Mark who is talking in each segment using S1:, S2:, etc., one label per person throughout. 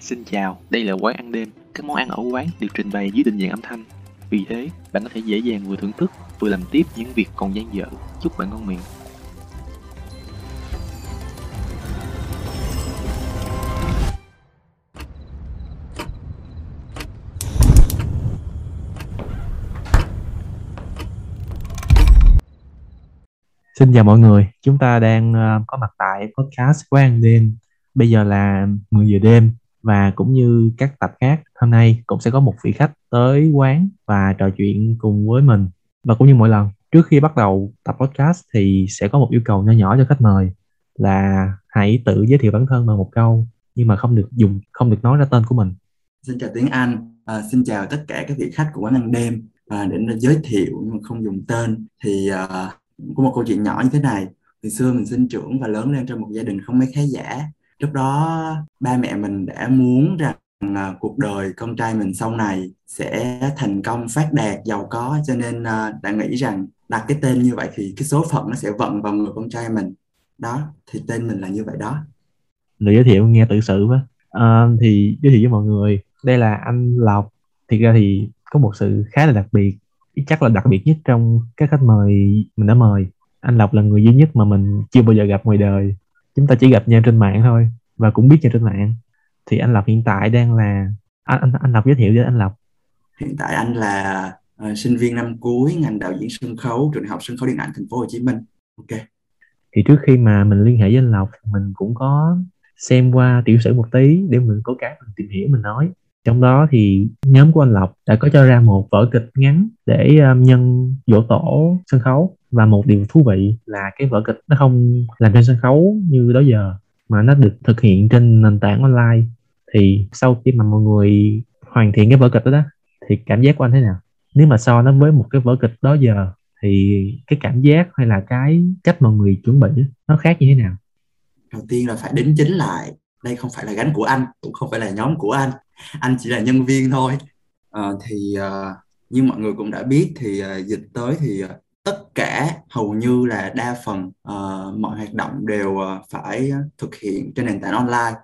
S1: Xin chào, đây là quán ăn đêm. Các món ăn ở quán được trình bày dưới định dạng âm thanh. Vì thế, bạn có thể dễ dàng vừa thưởng thức, vừa làm tiếp những việc còn dang dở. Chúc bạn ngon miệng. Xin chào mọi người, chúng ta đang ờ, có mặt tại podcast Quán ăn đêm. Bây giờ là 10 giờ đêm và cũng như các tập khác, hôm nay cũng sẽ có một vị khách tới quán và trò chuyện cùng với mình. Và cũng như mỗi lần, trước khi bắt đầu tập podcast thì sẽ có một yêu cầu nho nhỏ cho khách mời là hãy tự giới thiệu bản thân bằng một câu nhưng mà không được dùng không được nói ra tên của mình.
S2: Xin chào tiếng Anh, à, xin chào tất cả các vị khách của quán ăn đêm. À, để giới thiệu nhưng mà không dùng tên thì à, có một câu chuyện nhỏ như thế này. Từ xưa mình sinh trưởng và lớn lên trong một gia đình không mấy khá giả lúc đó ba mẹ mình đã muốn rằng uh, cuộc đời con trai mình sau này sẽ thành công phát đạt giàu có. Cho nên uh, đã nghĩ rằng đặt cái tên như vậy thì cái số phận nó sẽ vận vào người con trai mình. Đó thì tên mình là như vậy đó.
S1: Lời giới thiệu nghe tự sự quá. À, thì giới thiệu với mọi người đây là anh Lộc. Thì ra thì có một sự khá là đặc biệt chắc là đặc biệt nhất trong các khách mời mình đã mời. Anh Lộc là người duy nhất mà mình chưa bao giờ gặp ngoài đời chúng ta chỉ gặp nhau trên mạng thôi và cũng biết nhau trên mạng. Thì anh Lộc hiện tại đang là anh anh, anh Lộc giới thiệu với anh Lộc.
S2: Hiện tại anh là uh, sinh viên năm cuối ngành đạo diễn sân khấu trường học sân khấu điện ảnh thành phố Hồ Chí Minh. Ok.
S1: Thì trước khi mà mình liên hệ với anh Lộc mình cũng có xem qua tiểu sử một tí để mình có cái mình tìm hiểu mình nói. Trong đó thì nhóm của anh Lộc đã có cho ra một vở kịch ngắn để um, nhân dỗ tổ sân khấu và một điều thú vị là cái vở kịch nó không làm trên sân khấu như đó giờ mà nó được thực hiện trên nền tảng online. Thì sau khi mà mọi người hoàn thiện cái vở kịch đó, đó thì cảm giác của anh thế nào? Nếu mà so nó với một cái vở kịch đó giờ thì cái cảm giác hay là cái cách mọi người chuẩn bị nó khác như thế nào?
S2: Đầu tiên là phải đính chính lại. Đây không phải là gánh của anh cũng không phải là nhóm của anh. Anh chỉ là nhân viên thôi. À, thì uh, như mọi người cũng đã biết thì uh, dịch tới thì uh, tất cả hầu như là đa phần uh, mọi hoạt động đều uh, phải thực hiện trên nền tảng online.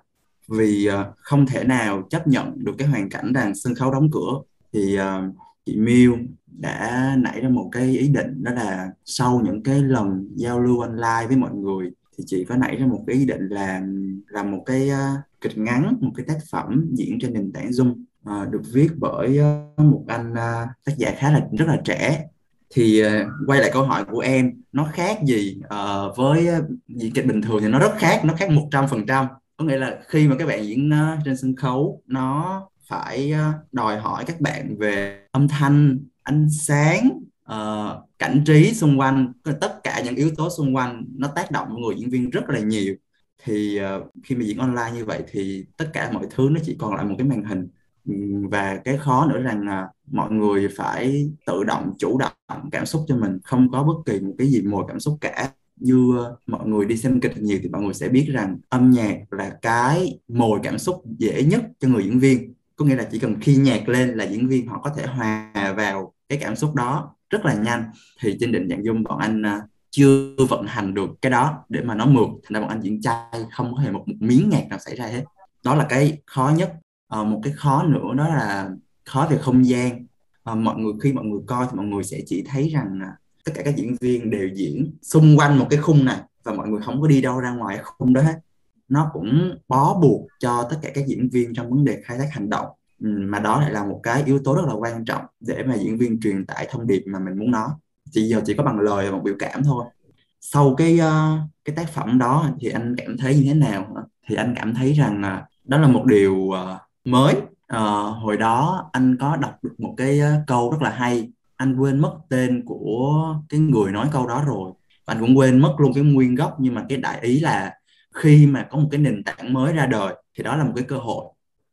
S2: Vì uh, không thể nào chấp nhận được cái hoàn cảnh rằng sân khấu đóng cửa. Thì uh, chị Miu đã nảy ra một cái ý định đó là sau những cái lần giao lưu online với mọi người thì chị có nảy ra một cái ý định là làm một cái uh, kịch ngắn một cái tác phẩm diễn trên nền tảng Zoom uh, được viết bởi uh, một anh uh, tác giả khá là rất là trẻ thì uh, quay lại câu hỏi của em nó khác gì uh, với uh, diễn kịch bình thường thì nó rất khác nó khác một trăm phần trăm. Có nghĩa là khi mà các bạn diễn uh, trên sân khấu nó phải uh, đòi hỏi các bạn về âm thanh ánh sáng uh, cảnh trí xung quanh tất cả những yếu tố xung quanh nó tác động vào người diễn viên rất là nhiều. Thì uh, khi mà diễn online như vậy thì tất cả mọi thứ nó chỉ còn lại một cái màn hình và cái khó nữa rằng là mọi người phải tự động chủ động cảm xúc cho mình. Không có bất kỳ một cái gì mồi cảm xúc cả. Như ờ, mọi người đi xem kịch nhiều thì mọi người sẽ biết rằng âm nhạc là cái mồi cảm xúc dễ nhất cho người diễn viên. Có nghĩa là chỉ cần khi nhạc lên là diễn viên họ có thể hòa vào cái cảm xúc đó rất là nhanh. Thì trên định dạng dung bọn anh ờ, chưa vận hành được cái đó để mà nó mượt. Thành ra bọn anh diễn chay không có hề một, một miếng nhạc nào xảy ra hết. Đó là cái khó nhất à, một cái khó nữa đó là khó về không gian. À, mọi người khi mọi người coi thì mọi người sẽ chỉ thấy rằng là tất cả các diễn viên đều diễn xung quanh một cái khung này và mọi người không có đi đâu ra ngoài khung đó hết. Nó cũng bó buộc cho tất cả các diễn viên trong vấn đề khai thác hành động. Ừ, mà đó lại là một cái yếu tố rất là quan trọng để mà diễn viên truyền tải thông điệp mà mình muốn nói. Chỉ giờ chỉ có bằng lời và một biểu cảm thôi. Sau cái uh, cái tác phẩm đó thì anh cảm thấy như thế nào? Thì anh cảm thấy rằng uh, đó là một điều uh, mới. Uh, hồi đó anh có đọc được một cái ờ, câu rất là hay. Anh quên mất tên của cái người nói câu đó rồi. Và anh cũng quên mất luôn cái nguyên gốc nhưng mà cái đại ý là khi mà có một cái nền tảng mới ra đời thì đó là một cái cơ hội.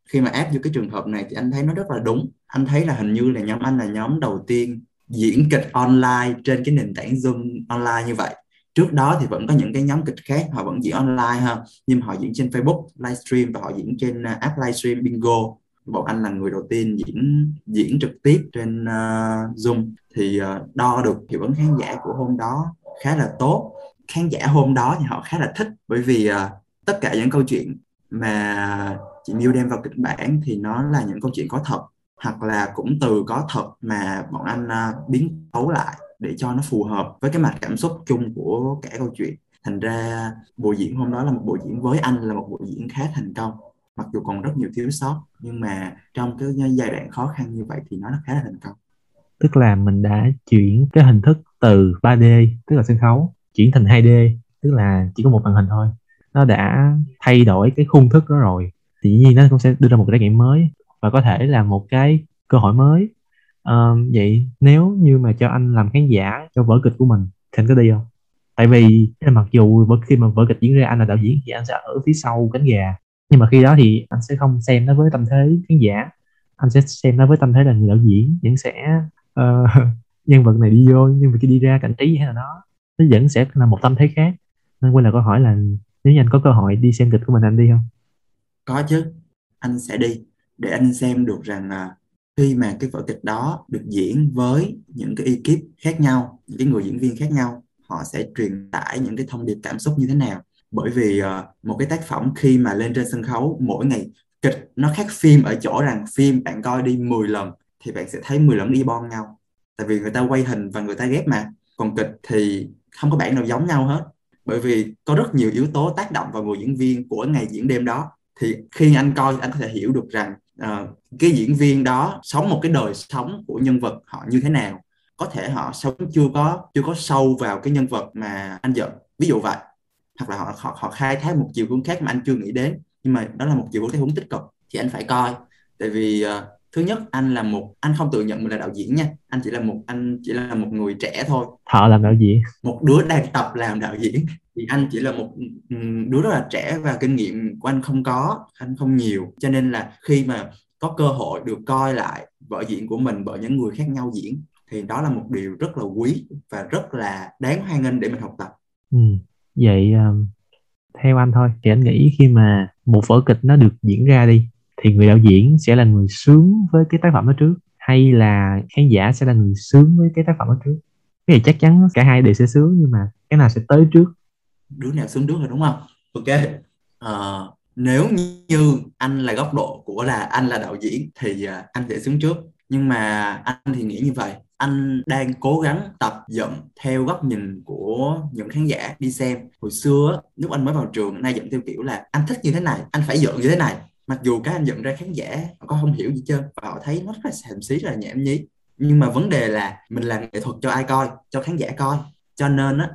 S2: Khi mà áp vô cái trường hợp này thì anh thấy nó rất là đúng. Anh thấy là hình như là nhóm anh là nhóm đầu tiên diễn kịch online trên cái nền tảng Zoom online như vậy trước đó thì vẫn có những cái nhóm kịch khác họ vẫn diễn online ha nhưng họ diễn trên Facebook livestream và họ diễn trên à, app livestream bingo. Bọn anh là người đầu tiên diễn diễn trực tiếp trên uh, Zoom. Thì uh, đo được hiệu ứng khán giả của hôm đó khá là tốt. Khán giả hôm đó thì họ khá là thích bởi vì uh, tất cả những câu chuyện mà chị Miu đem vào kịch bản thì nó là những câu chuyện có thật hoặc là cũng từ có thật mà bọn anh uh, biến tấu lại để cho nó phù hợp với cái mặt cảm xúc chung của cả câu chuyện. Thành ra bộ diễn hôm đó là một bộ diễn với anh, là một bộ diễn khá thành công. Mặc dù còn rất nhiều thiếu sót, nhưng mà trong cái giai đoạn khó khăn như vậy thì nó khá là thành công.
S1: Tức là mình đã chuyển cái hình thức từ 3D tức là sân khấu, chuyển thành 2D tức là chỉ có một màn hình thôi. Nó đã thay đổi cái khung thức đó rồi. Thì dĩ nhiên nó cũng sẽ đưa ra một trải nghiệm mới và có thể là một cái cơ hội mới uh, vậy nếu như mà cho anh làm khán giả cho vở kịch của mình thì anh có đi không? Tại vì mặc dù khi mà vở kịch diễn ra anh là đạo diễn thì anh sẽ ở phía sau cánh gà. Nhưng mà khi đó thì anh sẽ không xem nó với tâm thế khán giả. Anh sẽ xem nó với tâm thế là người đạo diễn vẫn sẽ uh, nhân vật này đi vô nhưng mà khi đi ra cảnh trí hay là nó nó vẫn sẽ là một tâm thế khác. Nên quay lại câu hỏi là nếu như anh có cơ hội đi xem kịch của mình anh đi không?
S2: Có chứ. Anh sẽ đi để anh xem được rằng là khi mà cái vở kịch đó được diễn với những cái ekip khác nhau những cái người diễn viên khác nhau họ sẽ truyền tải những cái thông điệp cảm xúc như thế nào? Bởi vì uh, một cái tác phẩm khi mà lên trên sân khấu mỗi ngày kịch nó khác phim ở chỗ rằng phim bạn coi đi 10 lần thì bạn sẽ thấy 10 lần đi bon nhau. Tại vì người ta quay hình và người ta ghép mà. Còn kịch thì không có bản nào giống nhau hết. Bởi vì có rất nhiều yếu tố tác động vào người diễn viên của ngày diễn đêm đó. Thì khi anh coi anh có thể hiểu được rằng uh, cái diễn viên đó sống một cái đời sống của nhân vật họ như thế nào có thể họ sống chưa có chưa có sâu vào cái nhân vật mà anh giận ví dụ vậy. Hoặc là họ họ họ khai thác một chiều hướng khác mà anh chưa nghĩ đến nhưng mà đó là một chiều hướng theo hướng tích cực thì anh phải coi. Tại vì uh, thứ nhất anh là một anh không tự nhận mình là đạo diễn nha. Anh chỉ là một anh chỉ là một người trẻ thôi.
S1: Thợ làm đạo diễn.
S2: Một đứa đang tập làm đạo diễn thì anh chỉ là một đứa rất là trẻ và kinh nghiệm của anh không có anh không nhiều. Cho nên là khi mà có cơ hội được coi lại vở diễn của mình bởi những người khác nhau diễn thì đó là một điều rất là quý và rất là đáng hoan nghênh để mình học tập.
S1: Ừ. vậy um, theo anh thôi thì anh nghĩ khi mà một vở kịch nó được diễn ra đi thì người đạo diễn sẽ là người sướng với cái tác phẩm đó trước hay là khán giả sẽ là người sướng với cái tác phẩm đó trước? Cái này chắc chắn cả hai đều sẽ sướng nhưng mà cái nào sẽ tới trước?
S2: Đứa nào sướng trước rồi đúng không? Ok. À, nếu như anh là góc độ của là anh là đạo diễn thì à, anh sẽ sướng trước. Nhưng mà anh thì nghĩ như vậy. Anh đang cố gắng tập dựng theo góc nhìn của những khán giả đi xem. Hồi xưa lúc anh mới vào trường nay dựng theo kiểu là anh thích như thế này anh phải dựng như thế này mặc dù các anh nhận ra khán giả họ có không hiểu gì chưa và họ thấy nó rất là xàm xí rất là nhảm nhí nhưng mà vấn đề là mình làm nghệ thuật cho ai coi cho khán giả coi. Cho nên á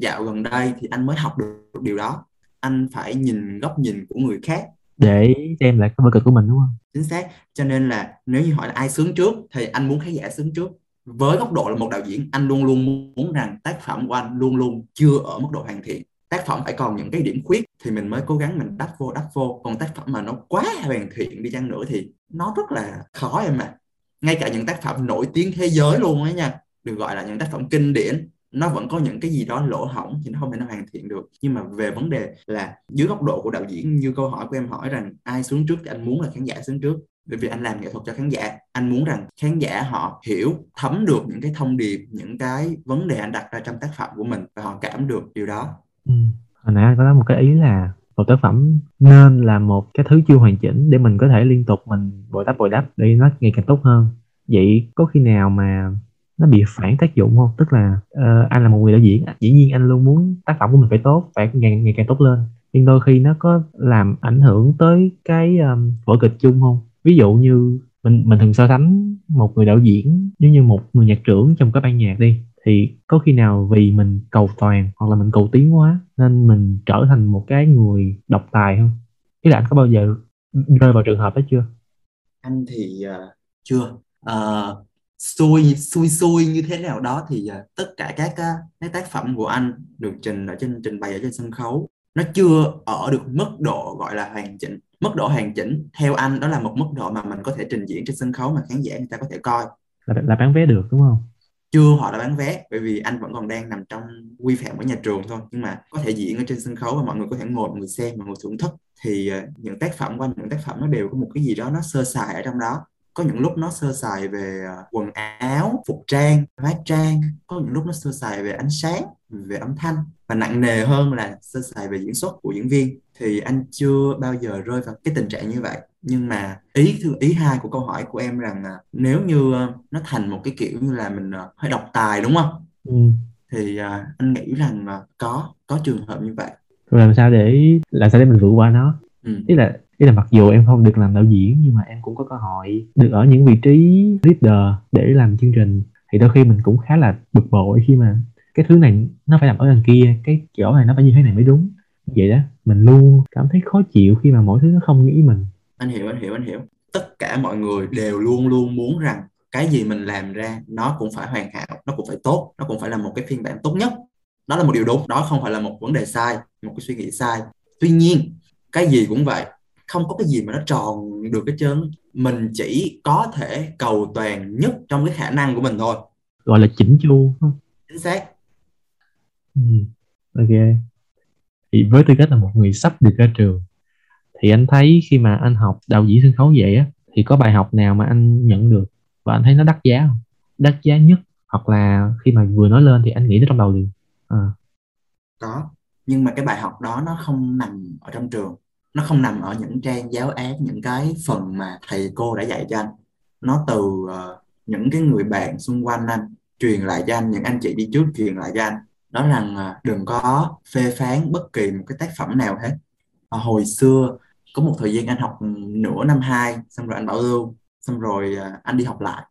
S2: dạo gần đây thì anh mới học được điều đó. Anh phải nhìn góc nhìn của người khác.
S1: Để xem lại cái vở kịch của mình đúng không?
S2: Chính xác. Cho nên là nếu như hỏi là ai sướng trước thì anh muốn khán giả sướng trước. Với góc độ là một đạo diễn anh luôn luôn muốn rằng tác phẩm của anh luôn luôn chưa ở mức độ hoàn thiện tác phẩm phải còn những cái điểm khuyết thì mình mới cố gắng mình đắp vô đắp vô. Còn tác phẩm mà nó quá hoàn thiện đi chăng nữa thì nó rất là khó em mà ngay cả những tác phẩm nổi tiếng thế giới luôn ấy nha. Được gọi là những tác phẩm kinh điển, nó vẫn có những cái gì đó lỗ hỏng thì nó không thể nó hoàn thiện được. Nhưng mà về vấn đề là dưới góc độ của đạo diễn, như câu hỏi của em hỏi rằng ai xuống trước thì anh muốn là khán giả xuống trước? Bởi vì anh làm nghệ thuật cho khán giả. Anh muốn rằng khán giả họ hiểu, thấm được những cái thông điệp, những cái vấn đề anh đặt ra trong tác phẩm của mình và họ cảm được điều đó
S1: ừ. hồi nãy anh có nói một cái ý là một tác phẩm nên là một cái thứ chưa hoàn chỉnh để mình có thể liên tục mình bồi đắp bồi đắp để nó ngày càng tốt hơn. Vậy có khi nào mà nó bị phản tác dụng không? Tức là uh, anh là một người đạo diễn dĩ nhiên anh luôn muốn tác phẩm của mình phải tốt phải ngày ngày càng tốt lên. Nhưng đôi khi nó có làm ảnh hưởng tới cái um, vở kịch chung không? Ví dụ như mình mình thường so sánh một người đạo diễn giống như một người nhạc trưởng trong cái ban nhạc đi thì có khi nào vì mình cầu toàn hoặc là mình cầu tiến quá nên mình trở thành một cái người độc tài không? Ý là anh có bao giờ rơi vào trường hợp đó chưa?
S2: Anh thì uh, chưa. Uh, xui xui xui như thế nào đó thì uh, tất cả các uh, các tác phẩm của anh được trình ở trên trình bày ở trên sân khấu nó chưa ở được mức độ gọi là hoàn chỉnh. Mức độ hoàn chỉnh theo anh đó là một mức độ mà mình có thể trình diễn trên sân khấu mà khán giả người ta có thể coi.
S1: Là, là bán vé được đúng không
S2: chưa họ đã bán vé, bởi vì anh vẫn còn đang nằm trong quy phạm của nhà trường thôi. Nhưng mà có thể diễn ở trên sân khấu và mọi người có thể ngồi, mọi người xem mọi người thưởng thức. Thì ờ, những tác phẩm của anh, những tác phẩm nó đều có một cái gì đó nó sơ sài ở trong đó. Có những lúc nó sơ sài về ờ, quần áo, phục trang hóa trang. Có những lúc nó sơ sài về ánh sáng, về âm thanh. Và nặng nề hơn là sơ sài về diễn xuất của diễn viên. Thì anh chưa bao giờ rơi vào cái tình trạng như vậy nhưng mà ý thứ ý hai của câu hỏi của em rằng là nếu như ờ, nó thành một cái kiểu như là mình ờ, hơi độc tài đúng không?
S1: Ừ.
S2: thì ờ, anh nghĩ rằng là có có trường hợp như vậy.
S1: Rồi làm sao để làm sao để mình vượt qua nó?
S2: Ừ.
S1: ý là ý là mặc dù em không được làm đạo diễn nhưng mà em cũng có cơ hội được ở những vị trí leader để làm chương trình. Thì đôi khi mình cũng khá là bực bội khi mà cái thứ này nó phải làm ở đằng kia cái chỗ này nó phải như thế này mới đúng. Vậy đó mình luôn cảm thấy khó chịu khi mà mọi thứ nó không như ý mình
S2: anh hiểu anh hiểu anh hiểu. Tất cả mọi người đều luôn luôn muốn rằng cái gì mình làm ra nó cũng phải hoàn hảo nó cũng phải tốt nó cũng phải là một cái phiên bản tốt nhất. Đó là một điều đúng đó không phải là một vấn đề sai một cái suy nghĩ sai. Tuy nhiên cái gì cũng vậy không có cái gì mà nó tròn được cái trơn. Mình chỉ có thể cầu toàn nhất trong cái khả năng của mình thôi.
S1: Gọi là chỉnh chu không?
S2: Chính xác.
S1: Ừ. ok. Thì với tư cách là một người sắp được ra trường thì anh thấy khi mà anh học đạo diễn sân khấu vậy á thì có bài học nào mà anh nhận được và anh thấy nó đắt giá không? Đắt giá nhất hoặc là khi mà vừa nói lên thì anh nghĩ tới trong đầu liền. À.
S2: có nhưng mà cái bài học đó nó không nằm ở trong trường. Nó không nằm ở những trang giáo án những cái phần mà thầy cô đã dạy cho anh. Nó từ uh, những cái người bạn xung quanh anh truyền lại cho anh những anh chị đi trước truyền lại cho anh. Đó rằng uh, ờ, đừng có phê phán bất kỳ một cái tác phẩm nào hết. Hồi xưa có một thời gian anh học nửa năm 2 xong rồi anh bảo lưu xong rồi à, anh đi học lại.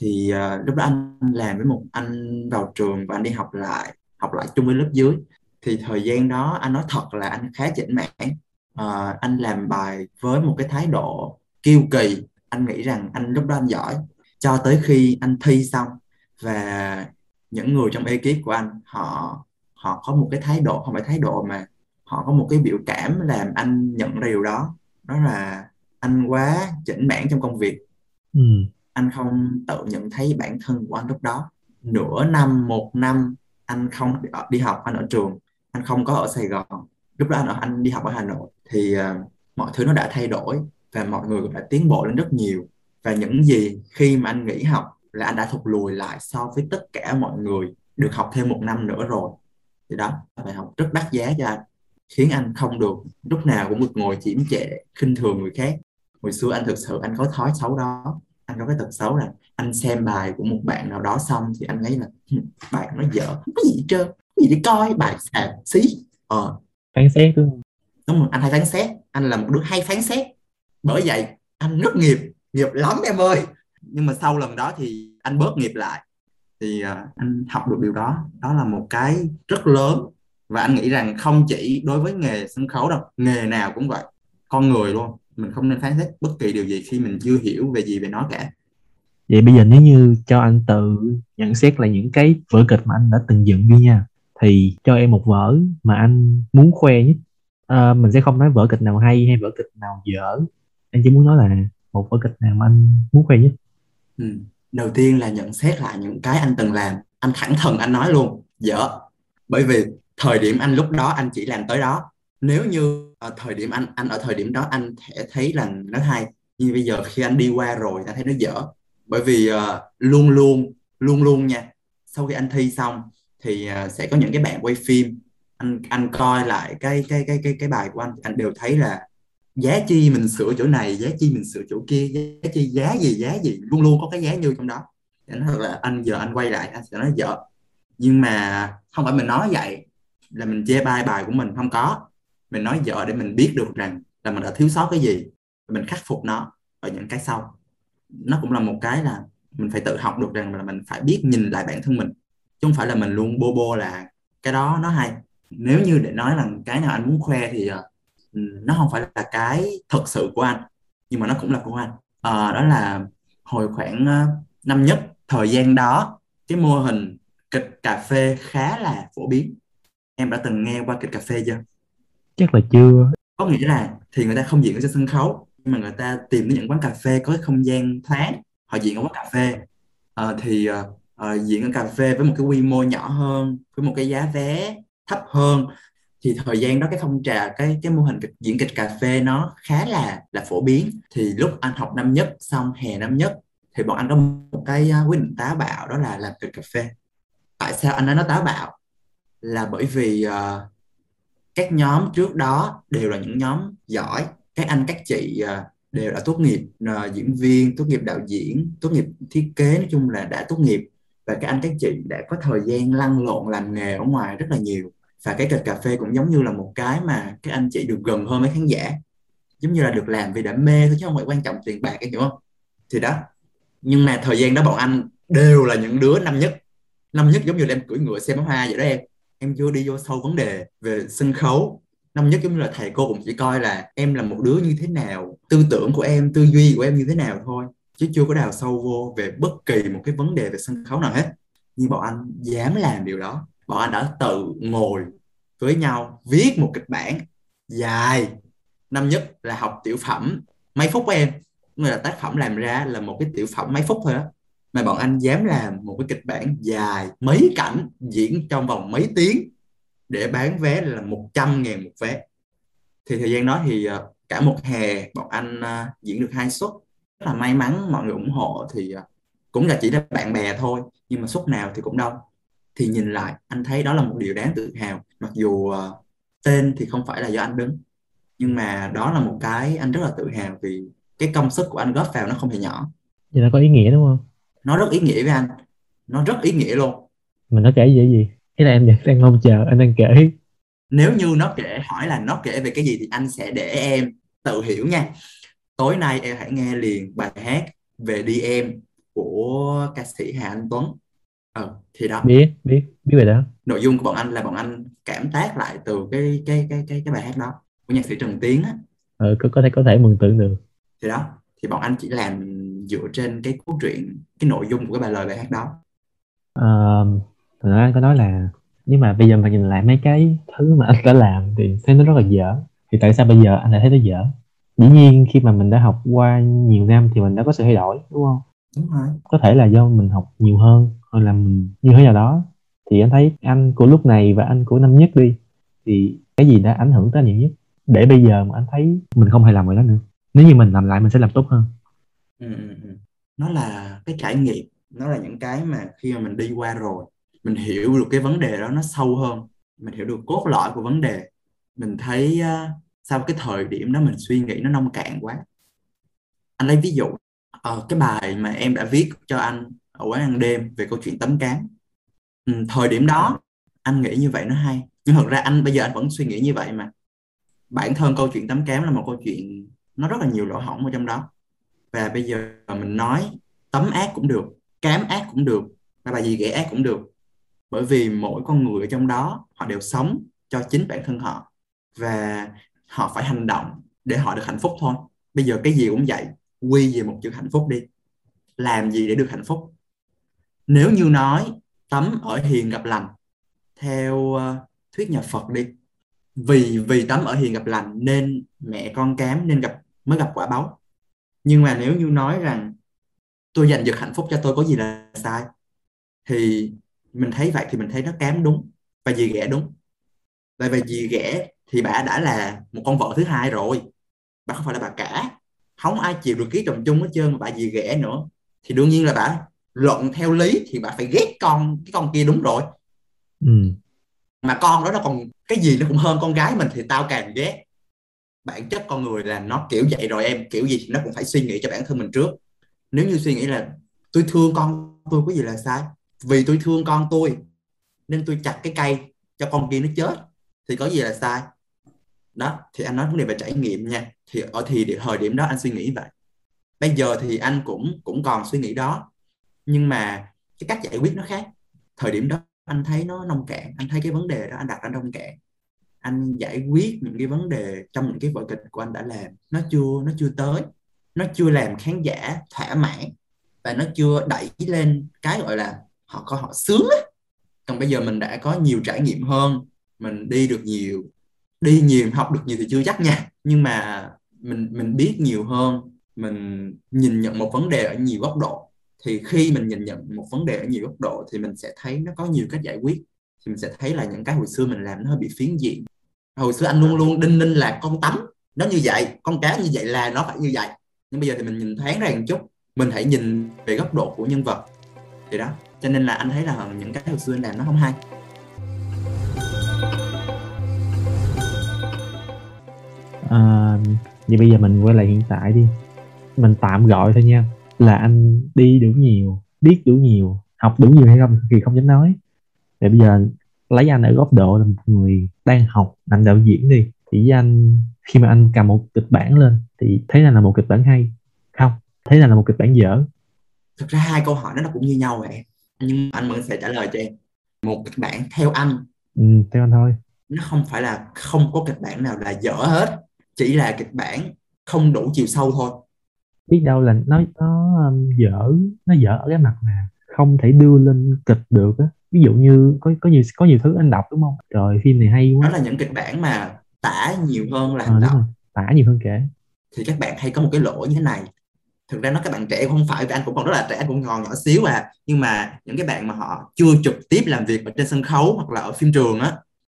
S2: Thì uh, lúc đó anh làm với một anh vào trường và anh đi học lại học lại chung với lớp dưới. Thì thời gian đó anh nói thật là anh khá chỉnh mãn uh, à, anh làm bài với một cái thái độ kiêu kỳ. Anh nghĩ rằng anh lúc đó anh giỏi. Cho tới khi anh thi xong và những người trong ekip của anh họ họ có một cái thái độ không phải thái độ mà họ có một cái biểu cảm làm anh nhận ra điều đó đó là anh quá chỉnh mảng trong công việc.
S1: Ừ.
S2: anh không tự nhận thấy bản thân của anh lúc đó. Nửa năm một năm anh không đi học anh ở trường anh không có ở Sài Gòn. Lúc đó anh ở anh đi học ở Hà Nội. Thì uh, mọi thứ nó đã thay đổi và mọi người cũng đã tiến bộ lên rất nhiều. Và những gì khi mà anh nghỉ học là anh đã thụt lùi lại so với tất cả mọi người được học thêm một năm nữa rồi. Thì đó bài học rất đắt giá cho anh khiến anh không được. Lúc nào cũng được ngồi chiếm trệ khinh thường người khác. Hồi xưa anh thực sự anh có thói xấu đó. Anh có cái tật xấu là anh xem bài của một bạn nào đó xong thì anh thấy là bạn nó dở không có gì hết trơn gì để coi bài xàm xí. Ờ.
S1: Phán xét đúng không?
S2: Đúng rồi anh hay phán xét. Anh là một đứa hay phán xét. Bởi vậy anh rất nghiệp nghiệp lắm em ơi. Nhưng mà sau lần đó thì anh bớt nghiệp lại. Thì uh, anh học được điều đó. Đó là một cái rất lớn và anh nghĩ rằng không chỉ đối với nghề sân khấu đâu nghề nào cũng vậy. Con người luôn mình không nên phán xét bất kỳ điều gì khi mình chưa hiểu về gì về nó cả.
S1: Vậy bây giờ nếu như cho anh tự nhận xét lại những cái vở kịch mà anh đã từng dựng đi nha thì cho em một vở mà anh muốn khoe nhất. À, mình sẽ không nói vở kịch nào hay hay vở kịch nào dở. Anh chỉ muốn nói là một vở kịch nào mà anh muốn khoe nhất.
S2: Ừ. đầu tiên là nhận xét lại những cái anh từng làm. Anh thẳng thừng anh nói luôn dở. Bởi vì thời điểm anh lúc đó anh chỉ làm tới đó. Nếu như ở thời điểm anh anh ở thời điểm đó anh thể thấy là nó hay nhưng bây giờ khi anh đi qua rồi anh thấy nó dở. Bởi vì uh, luôn luôn luôn luôn nha sau khi anh thi xong thì uh, sẽ có những cái bạn quay phim. Anh anh coi lại cái cái cái cái cái bài của anh anh đều thấy là giá chi mình sửa chỗ này giá chi mình sửa chỗ kia giá chi giá gì giá gì luôn luôn có cái giá như trong đó. Anh nói là anh giờ anh quay lại anh sẽ nói dở. Nhưng mà không phải mình nói vậy là mình chê bai bài của mình? Không có. Mình nói dở để mình biết được rằng là mình đã thiếu sót cái gì mình khắc phục nó ở những cái sau. Nó cũng là một cái là mình phải tự học được rằng là mình phải biết nhìn lại bản thân mình chứ không phải là mình luôn bô bô là cái đó nó hay. Nếu như để nói là cái nào anh muốn khoe thì ờ, nó không phải là cái thật sự của anh nhưng mà nó cũng là của anh. À, đó là hồi khoảng ờ, năm nhất thời gian đó cái mô hình kịch cà phê khá là phổ biến em đã từng nghe qua kịch cà phê chưa?
S1: Chắc là chưa.
S2: Có nghĩa là thì người ta không diễn ở trên sân khấu nhưng mà người ta tìm đến những quán cà phê có cái không gian thoáng họ diễn ở quán cà phê. Uh, thì uh, diễn ở cà phê với một cái quy mô nhỏ hơn với một cái giá vé thấp hơn thì thời gian đó cái phong trào cái cái mô hình kịch, diễn kịch cà phê nó khá là là phổ biến. Thì lúc anh học năm nhất xong hè năm nhất thì bọn anh có một cái quyết định táo bạo đó là làm kịch cà phê. Tại sao anh nói nó táo bạo là bởi vì uh, các nhóm trước đó đều là những nhóm giỏi các anh các chị uh, đều đã tốt nghiệp uh, diễn viên tốt nghiệp đạo diễn tốt nghiệp thiết kế nói chung là đã tốt nghiệp. Và các anh các chị đã có thời gian lăn lộn làm nghề ở ngoài rất là nhiều. Và cái kịch cà phê cũng giống như là một cái mà các anh chị được gần hơn với khán giả. Giống như là được làm vì đam mê thôi chứ không phải quan trọng tiền bạc em hiểu không? Thì đó. Nhưng mà thời gian đó bọn anh đều là những đứa năm nhất. Năm nhất giống như là em cưỡi ngựa xem bóng hoa vậy đó em em chưa đi vô sâu vấn đề về sân khấu. Năm nhất giống như là thầy cô cũng chỉ coi là em là một đứa như thế nào, tư tưởng của em, tư duy của em như thế nào thôi, chứ chưa có đào sâu vô về bất kỳ một cái vấn đề về sân khấu nào hết. Nhưng bọn anh dám làm điều đó, bọn anh đã tự ngồi với nhau, viết một kịch bản dài. Năm nhất là học tiểu phẩm, mấy phút của em. Người là tác phẩm làm ra là một cái tiểu phẩm mấy phút thôi đó mà bọn anh dám làm một cái kịch bản dài mấy cảnh diễn trong vòng mấy tiếng để bán vé là 100 ngàn một vé. Thì thời gian đó thì ờ, cả một hè bọn anh ờ, diễn được hai suất. Rất là may mắn, mọi người ủng hộ thì ờ, cũng là chỉ là bạn bè thôi, nhưng mà suất nào thì cũng đông. Thì nhìn lại, anh thấy đó là một điều đáng tự hào. Mặc dù tên thì không phải là do anh đứng, nhưng mà đó là một cái anh rất là tự hào vì cái công sức của anh góp vào nó không hề nhỏ.
S1: Vậy là có ý nghĩa, đúng không?
S2: Nó rất ý nghĩa với anh. Nó rất ý nghĩa luôn.
S1: Mình nó kể gì gì? Cái là em đang mong chờ anh đang kể.
S2: Nếu như nó kể hỏi là nó kể về cái gì thì anh sẽ để em tự hiểu nha. Tối nay em hãy nghe liền bài hát về đi em của ca sĩ Hà Anh Tuấn. Ờ thì đó.
S1: Biết biết biết về đó.
S2: Nội dung của bọn anh là bọn anh cảm tác lại từ cái cái cái cái cái bài hát đó của nhạc sĩ Trần Tiến á.
S1: Ừ, có có thể có thể mường tượng. Được
S2: thì đó. Thì bọn anh chỉ làm dựa trên cái cốt truyện cái nội dung của cái bài lời bài hát đó?
S1: Uh, anh có nói là nếu mà bây giờ mà nhìn lại mấy cái thứ mà anh đã làm thì thấy nó rất là dở. Thì tại sao bây giờ anh lại thấy nó dở? Dĩ nhiên khi mà mình đã học qua nhiều năm thì mình đã có sự thay đổi đúng không?
S2: Đúng rồi.
S1: Có thể là do mình học nhiều hơn hoặc là mình như thế nào đó. Thì anh thấy anh của lúc này và anh của năm nhất đi thì cái gì đã ảnh hưởng tới nhiều nhất? Để bây giờ mà anh thấy mình không hài lòng rồi đó nữa. Nếu như mình làm lại mình sẽ làm tốt hơn
S2: ừ, ừ, ừ. nó là cái trải nghiệm nó là những cái mà khi mà mình đi qua rồi mình hiểu được cái vấn đề đó nó sâu hơn mình hiểu được cốt lõi của vấn đề. Mình thấy uh, sau cái thời điểm đó mình suy nghĩ nó nông cạn quá. Anh lấy ví dụ uh, cái bài mà em đã viết cho anh ở quán ăn đêm về câu chuyện tấm cám ừ, thời điểm đó anh nghĩ như vậy nó hay. Nhưng thật ra anh bây giờ anh vẫn suy nghĩ như vậy mà. Bản thân câu chuyện tấm cám là một câu chuyện nó rất là nhiều lỗ hổng ở trong đó và bây giờ mình nói tấm ác cũng được cám ác cũng được hay là gì ghẻ ác cũng được. Bởi vì mỗi con người ở trong đó họ đều sống cho chính bản thân họ. Và họ phải hành động để họ được hạnh phúc thôi. Bây giờ cái gì cũng vậy quy về một chữ hạnh phúc đi. Làm gì để được hạnh phúc? Nếu như nói tấm ở hiền gặp lành theo uh, thuyết nhà Phật đi vì vì tấm ở hiền gặp lành nên mẹ con cám nên gặp mới gặp quả báo nhưng mà nếu như nói rằng tôi giành giật hạnh phúc cho tôi có gì là sai thì mình thấy vậy thì mình thấy nó cám đúng và dì ghẻ đúng. Tại vì dì ghẻ thì bà đã là một con vợ thứ hai rồi. Bà không phải là bà cả. Không ai chịu được ký chồng chung hết trơn mà bà dì ghẻ nữa. Thì đương nhiên là bà luận theo lý thì bà phải ghét con cái con kia đúng rồi.
S1: Ừ.
S2: mà con đó nó còn cái gì nó cũng hơn con gái mình thì tao càng ghét bản chất con người là nó kiểu vậy rồi em, kiểu gì nó cũng phải suy nghĩ cho bản thân mình trước. Nếu như suy nghĩ là tôi thương con tôi có gì là sai, vì tôi thương con tôi nên tôi chặt cái cây cho con kia nó chết thì có gì là sai? Đó, thì anh nói vấn đề về trải nghiệm nha. Thì ở thì thời điểm đó anh suy nghĩ vậy. Bây giờ thì anh cũng cũng còn suy nghĩ đó. Nhưng mà cái cách giải quyết nó khác. Thời điểm đó anh thấy nó nông cạn, anh thấy cái vấn đề đó, anh đặt ra nông cạn anh giải quyết những cái vấn đề trong những cái vở kịch của anh đã làm. Nó chưa nó chưa tới. Nó chưa làm khán giả thỏa mãn. Và nó chưa đẩy lên cái gọi là họ có, họ sướng á. Còn bây giờ mình đã có nhiều trải nghiệm hơn. Mình đi được nhiều, đi nhiều, học được nhiều thì chưa chắc nha. Nhưng mà mình mình biết nhiều hơn. Mình nhìn nhận một vấn đề ở nhiều góc độ. Thì khi mình nhìn nhận một vấn đề ở nhiều góc độ thì mình sẽ thấy nó có nhiều cách giải quyết thì mình sẽ thấy là những cái hồi xưa mình làm nó hơi bị phiến diện. Hồi xưa anh luôn luôn đinh ninh là con tắm nó như vậy con cá như vậy là nó phải như vậy. Nhưng bây giờ thì mình nhìn thoáng ra một chút mình hãy nhìn về góc độ của nhân vật. Thì đó cho nên là anh thấy là những cái hồi xưa anh làm nó không hay.
S1: À, vậy bây giờ mình quay lại hiện tại đi. Mình tạm gọi thôi nha. Là anh đi đủ nhiều biết đủ nhiều học đủ nhiều hay không thì không dám nói vậy bây giờ lấy anh ở góc độ là một người đang học ngành đạo diễn đi thì với anh khi mà anh cầm một kịch bản lên thì thấy là là một kịch bản hay không? Thấy là là một kịch bản dở.
S2: Thực ra hai câu hỏi nó cũng như nhau vậy nhưng anh vẫn sẽ trả lời cho em. Một kịch bản theo anh.
S1: Ừ, theo anh thôi.
S2: Nó không phải là không có kịch bản nào là dở hết chỉ là kịch bản không đủ chiều sâu thôi.
S1: Biết đâu là nó nó um, dở nó dở ở cái mặt mà không thể đưa lên kịch được á ví dụ như có có nhiều có nhiều thứ anh đọc đúng không? Rồi phim này hay
S2: đó
S1: quá
S2: là những kịch bản mà tả nhiều hơn là
S1: Ờ,
S2: hành
S1: đúng
S2: động.
S1: rồi. Tả nhiều hơn kể.
S2: Thì các bạn hay có một cái lỗi như thế này. Thực ra nó các bạn trẻ không phải anh cũng còn rất là trẻ anh cũng còn nhỏ xíu à. Nhưng mà những cái bạn mà họ chưa trực tiếp làm việc ở trên sân khấu hoặc là ở phim trường á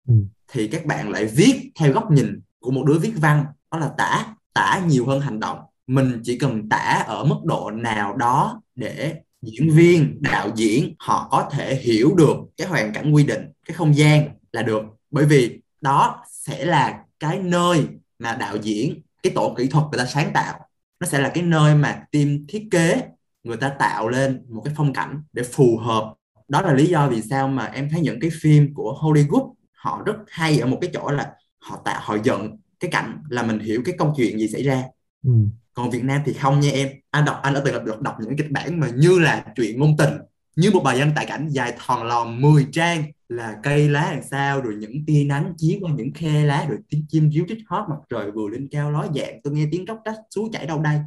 S1: Ừ.
S2: thì các bạn lại viết theo góc nhìn của một đứa viết văn. Đó là tả tả nhiều hơn hành động. Mình chỉ cần tả ở mức độ nào đó để diễn viên, đạo diễn, họ có thể hiểu được cái hoàn cảnh quy định, cái không gian là được. Bởi vì đó sẽ là cái nơi mà đạo diễn, cái tổ kỹ thuật người ta sáng tạo. Nó sẽ là cái nơi mà team thiết kế người ta tạo lên một cái phong cảnh để phù hợp. Đó là lý do vì sao mà em thấy những cái phim của Hollywood, họ rất hay ở một cái chỗ là họ tạo, họ dựng cái cảnh là mình hiểu cái câu chuyện gì xảy ra.
S1: Ừ
S2: còn Việt Nam thì không nha em. Anh đọc anh đã từng đọc, đọc những kịch bản mà như là chuyện ngôn tình như một bài văn tại cảnh dài thòn lòn 10 trang là cây lá làm sao rồi những tia nắng chiếu qua những khe lá rồi tiếng chim ríu rít hót mặt trời vừa lên cao ló dạng. Tôi nghe tiếng róc rách suối chảy đâu đây.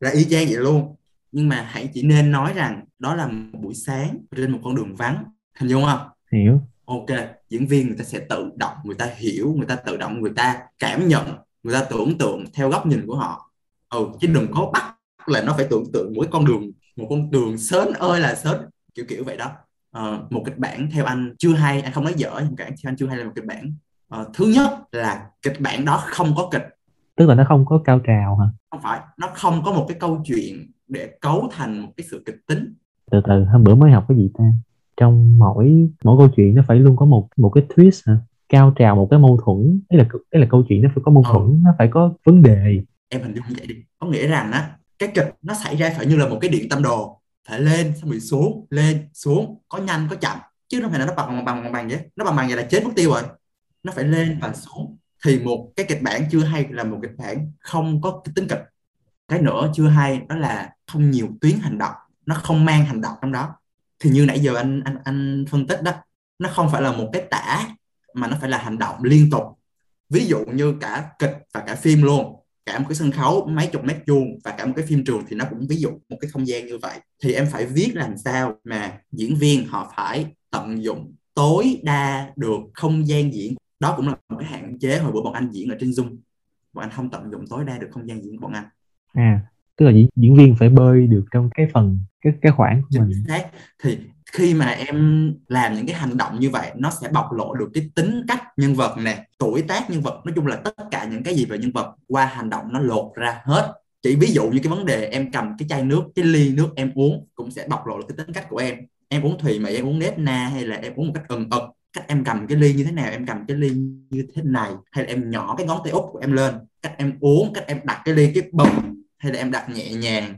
S2: Là y chang vậy luôn. Nhưng mà hãy chỉ nên nói rằng đó là một buổi sáng trên một con đường vắng. Hình dung không?
S1: Hiểu.
S2: Ok diễn viên người ta sẽ tự động người ta hiểu người ta tự động người ta cảm nhận người ta tưởng tượng theo góc nhìn của họ ừ chứ đừng có bắt là nó phải tưởng tượng mỗi con đường một con đường sến ơi là sến kiểu kiểu vậy đó. Ờ, một kịch bản theo anh chưa hay anh không nói dở nhưng cả theo anh chưa hay là một kịch bản. Ờ, thứ nhất là kịch bản đó không có kịch.
S1: Tức là nó không có cao trào hả?
S2: Không phải nó không có một cái câu chuyện để cấu thành một cái sự kịch tính.
S1: Từ từ hôm bữa mới học cái gì ta? Trong mỗi mỗi câu chuyện nó phải luôn có một một cái twist hả? Cao trào một cái mâu thuẫn đấy là đấy là câu chuyện nó phải có mâu
S2: Ừ.
S1: thuẫn nó phải có vấn đề
S2: em hình dung như vậy đi. Có nghĩa rằng á, cái kịch nó xảy ra phải như là một cái điện tâm đồ. Phải lên, xong bị xuống, lên, xuống. Có nhanh, có chậm. Chứ không phải là nó bằng bằng bằng bằng bằng vậy. Nó bằng bằng vậy là chết mất tiêu rồi. Nó phải lên và xuống. Thì một cái kịch bản chưa hay là một kịch bản không có cái tính kịch. Cái nữa chưa hay, đó là không nhiều tuyến hành động. Nó không mang hành động trong đó. Thì như nãy giờ anh anh anh phân tích đó, nó không phải là một cái tả, mà nó phải là hành động liên tục. Ví dụ như cả kịch và cả phim luôn cả một cái sân khấu mấy chục mét vuông và cả một cái phim trường thì nó cũng ví dụ một cái không gian như vậy. Thì em phải viết làm sao mà diễn viên họ phải tận dụng tối đa được không gian diễn. Đó cũng là một cái hạn chế hồi bữa bọn anh diễn ở trên Zoom. Bọn anh không tận dụng tối đa được không gian diễn của bọn anh.
S1: À tức là diễn, diễn viên phải bơi được trong cái phần cái cái khoảng của mình.
S2: xác. Thì khi mà em làm những cái hành động như vậy, nó sẽ bộc lộ được cái tính cách nhân vật nè, tuổi tác nhân vật. Nói chung là tất cả những cái gì về nhân vật qua hành động nó lột ra hết. Chỉ ví dụ như cái vấn đề em cầm cái chai nước, cái ly nước em uống cũng sẽ bộc lộ được cái tính cách của em. Em uống thùy mị em uống nếp na hay là em uống một cách ừng ực? Cách em cầm cái ly như thế nào, em cầm cái ly như thế này? Hay là em nhỏ cái ngón tay út của em lên, cách em uống, cách em đặt cái ly cái bông hay là em đặt nhẹ nhàng?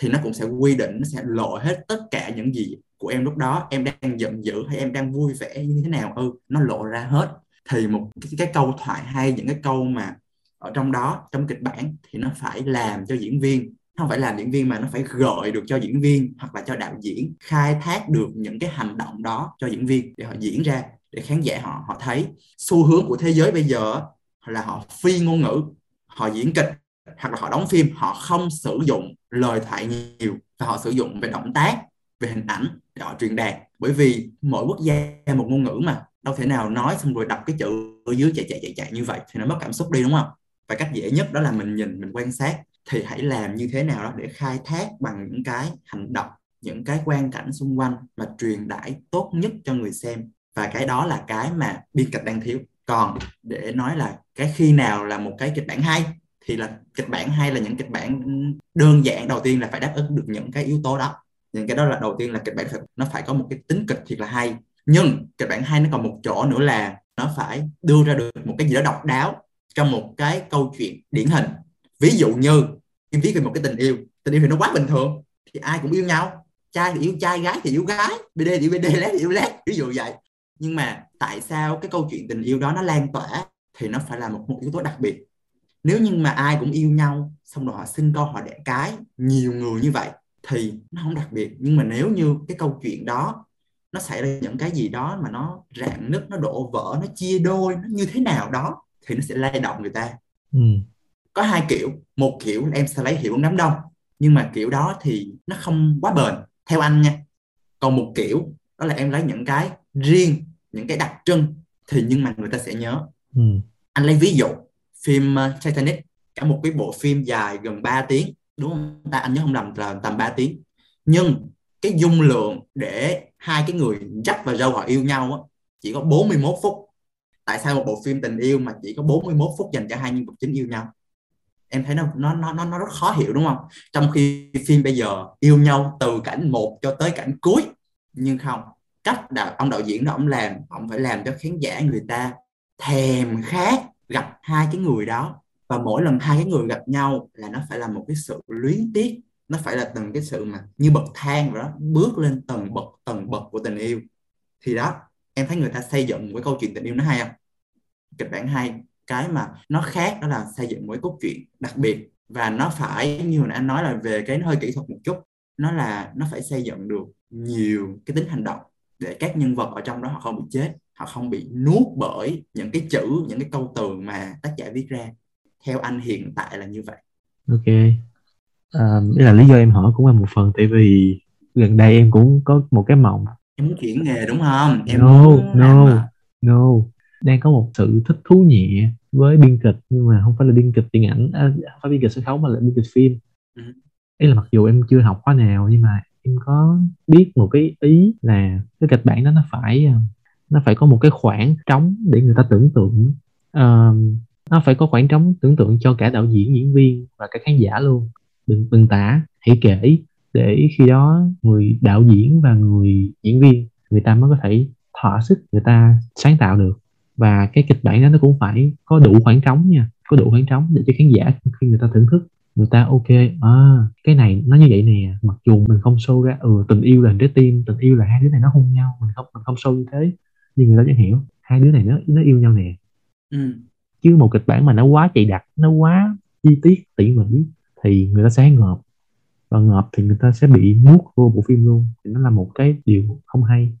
S2: Thì nó cũng sẽ quy định, nó sẽ lộ hết tất cả những gì của em lúc đó em đang giận dữ hay em đang vui vẻ như thế nào? Ừ nó lộ ra hết. Thì một cái, cái câu thoại hay những cái câu mà ở trong đó trong kịch bản thì nó phải làm cho diễn viên. Không phải làm diễn viên mà nó phải gợi được cho diễn viên hoặc là cho đạo diễn khai thác được những cái hành động đó cho diễn viên để họ diễn ra để khán giả họ họ thấy. Xu hướng của thế giới bây giờ là họ phi ngôn ngữ họ diễn kịch hoặc là họ đóng phim họ không sử dụng lời thoại nhiều và họ sử dụng về động tác về hình ảnh để họ truyền đạt. Bởi vì mỗi quốc gia một ngôn ngữ mà, đâu thể nào nói xong rồi đọc cái chữ ở dưới chạy chạy chạy chạy như vậy thì nó mất cảm xúc đi, đúng không? Và cách dễ nhất đó là mình nhìn, mình quan sát thì hãy làm như thế nào đó để khai thác bằng những cái hành động, những cái quan cảnh xung quanh mà truyền tải tốt nhất cho người xem. Và cái đó là cái mà biên kịch đang thiếu. Còn để nói là cái khi nào là một cái kịch bản hay, thì là kịch bản hay là những kịch bản đơn giản đầu tiên là phải đáp ứng được những cái yếu tố đó những cái đó là đầu tiên là kịch bản phải, nó phải có một cái tính kịch thiệt là hay. Nhưng kịch bản hay nó còn một chỗ nữa là nó phải đưa ra được một cái gì đó độc đáo trong một cái câu chuyện điển hình. Ví dụ như em viết về một cái tình yêu tình yêu thì nó quá bình thường thì ai cũng yêu nhau. Trai thì yêu trai gái thì yêu gái bd thì yêu bd lét thì yêu lét ví dụ vậy. Nhưng mà tại sao cái câu chuyện tình yêu đó nó lan tỏa thì nó phải là một, một yếu tố đặc biệt. Nếu như mà ai cũng yêu nhau xong rồi họ sinh con họ đẻ cái nhiều người như vậy thì nó không đặc biệt. Nhưng mà nếu như cái câu chuyện đó nó xảy ra những cái gì đó mà nó rạn nứt nó đổ vỡ nó chia đôi nó như thế nào đó thì nó sẽ lay động người ta.
S1: Ừ.
S2: có hai kiểu. Một kiểu em sẽ lấy hiệu ứng đám đông. Nhưng mà kiểu đó thì nó không quá bền theo anh nha. Còn một kiểu đó là em lấy những cái riêng những cái đặc trưng thì nhưng mà người ta sẽ nhớ.
S1: Ừ.
S2: anh lấy ví dụ phim uh, Titanic. Cả một cái bộ phim dài gần 3 tiếng đúng không? Ta anh nhớ không lầm là tầm 3 tiếng. Nhưng cái dung lượng để hai cái người dắt và dâu họ yêu nhau á, chỉ có 41 phút. Tại sao một bộ phim tình yêu mà chỉ có 41 phút dành cho hai nhân vật chính yêu nhau? Em thấy nó nó nó nó rất khó hiểu đúng không? Trong khi phim bây giờ yêu nhau từ cảnh một cho tới cảnh cuối. Nhưng không cách đạo ông đạo diễn đó ông làm ông phải làm cho khán giả người ta thèm khát gặp hai cái người đó và mỗi lần hai cái người gặp nhau là nó phải là một cái sự luyến tiếc. Nó phải là từng cái sự mà như bậc thang vậy đó, bước lên tầng bậc tầng bậc của tình yêu. Thì đó, em thấy người ta xây dựng một cái câu chuyện tình yêu nó hay không? Kịch bản hay cái mà nó khác đó là xây dựng một cái cốt truyện đặc biệt. Và nó phải, như hồi nãy anh nói là về cái hơi kỹ thuật một chút, nó là nó phải xây dựng được nhiều cái tính hành động để các nhân vật ở trong đó họ không bị chết, họ không bị nuốt bởi những cái chữ, những cái câu từ mà tác giả viết ra theo anh hiện tại là như vậy.
S1: Ok. À, là lý do em hỏi cũng là một phần tại vì gần đây em cũng có một cái mộng.
S2: Em muốn chuyển nghề đúng không? Em
S1: no
S2: muốn
S1: no
S2: làm,
S1: no. Đang có một sự thích thú nhẹ với biên kịch nhưng mà không phải là biên kịch điện ảnh à, không phải biên kịch sân khấu mà là biên kịch phim.
S2: Ừ.
S1: ấy là mặc dù em chưa học khóa nào nhưng mà em có biết một cái ý là cái kịch bản đó nó phải à, nó phải có một cái khoảng trống để người ta tưởng tượng. Ờ, nó phải có khoảng trống tưởng tượng cho cả đạo diễn diễn viên và cả khán giả luôn. Đừng đừng tả, hãy kể để khi đó người đạo diễn và người diễn viên, người ta mới có thể thỏa sức, người ta sáng tạo được. Và cái kịch bản đó nó cũng phải có đủ khoảng trống nha, có đủ khoảng trống để cho khán giả khi người ta thưởng thức. Người ta ok à cái này nó như vậy nè, mặc dù mình không show ra ừ tình yêu là trái tim, tình yêu là hai đứa này nó hôn nhau, mình không mình không show như thế, nhưng người ta vẫn hiểu, hai đứa này nó nó yêu nhau nè.
S2: Ừ
S1: chứ một kịch bản mà nó quá chạy đặc, nó quá chi tiết, tỉ mỉ, thì người ta sẽ ngợp. Và ngợp thì người ta sẽ bị nuốt vô bộ phim luôn. Thì nó là một cái điều không hay.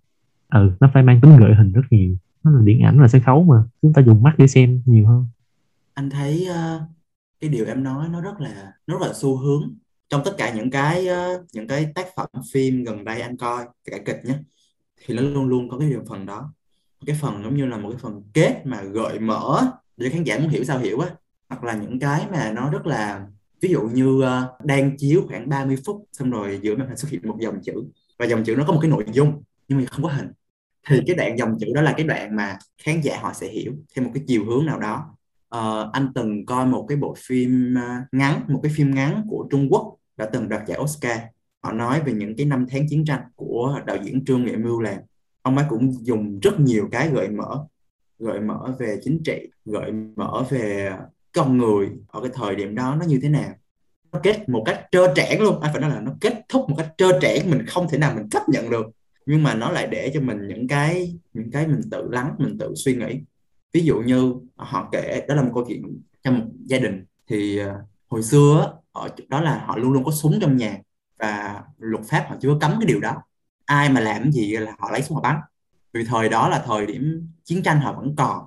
S1: Ừ nó phải mang tính gợi hình rất nhiều. Nó là điện ảnh là sân khấu mà. Chúng ta dùng mắt để xem nhiều hơn.
S2: Anh thấy ờ, cái điều em nói nó rất là, nó rất là xu hướng trong tất cả những cái ờ, những cái tác phẩm phim gần đây anh coi cả kịch nhé, thì nó luôn luôn có cái điều phần đó. Cái phần giống như là một cái phần kết mà gợi mở để khán giả muốn hiểu sao hiểu á hoặc là những cái mà nó rất là ví dụ như ờ, đang chiếu khoảng 30 phút xong rồi giữa màn hình xuất hiện một dòng chữ và dòng chữ nó có một cái nội dung nhưng mà không có hình thì cái đoạn dòng chữ đó là cái đoạn mà khán giả họ sẽ hiểu theo một cái chiều hướng nào đó. Ờ, anh từng coi một cái bộ phim ờ, ngắn một cái phim ngắn của Trung Quốc đã từng đoạt giải Oscar. Họ nói về những cái năm tháng chiến tranh của đạo diễn Trương Nghệ Mưu làm ông ấy cũng dùng rất nhiều cái gợi mở gợi mở về chính trị, gợi mở về con người ở cái thời điểm đó nó như thế nào. Nó kết một cách trơ trẽn luôn anh phải nói là nó kết thúc một cách trơ trẽn, mình không thể nào mình chấp nhận được. Nhưng mà nó lại để cho mình những cái những cái mình tự lắng, mình tự suy nghĩ. Ví dụ như à, họ kể, đó là một câu chuyện trong một gia đình. Thì à, hồi xưa ở đó là họ luôn luôn có súng trong nhà và luật pháp họ chưa có cấm cái điều đó. Ai mà làm gì là họ lấy súng họ bắn vì thời đó là thời điểm chiến tranh họ vẫn còn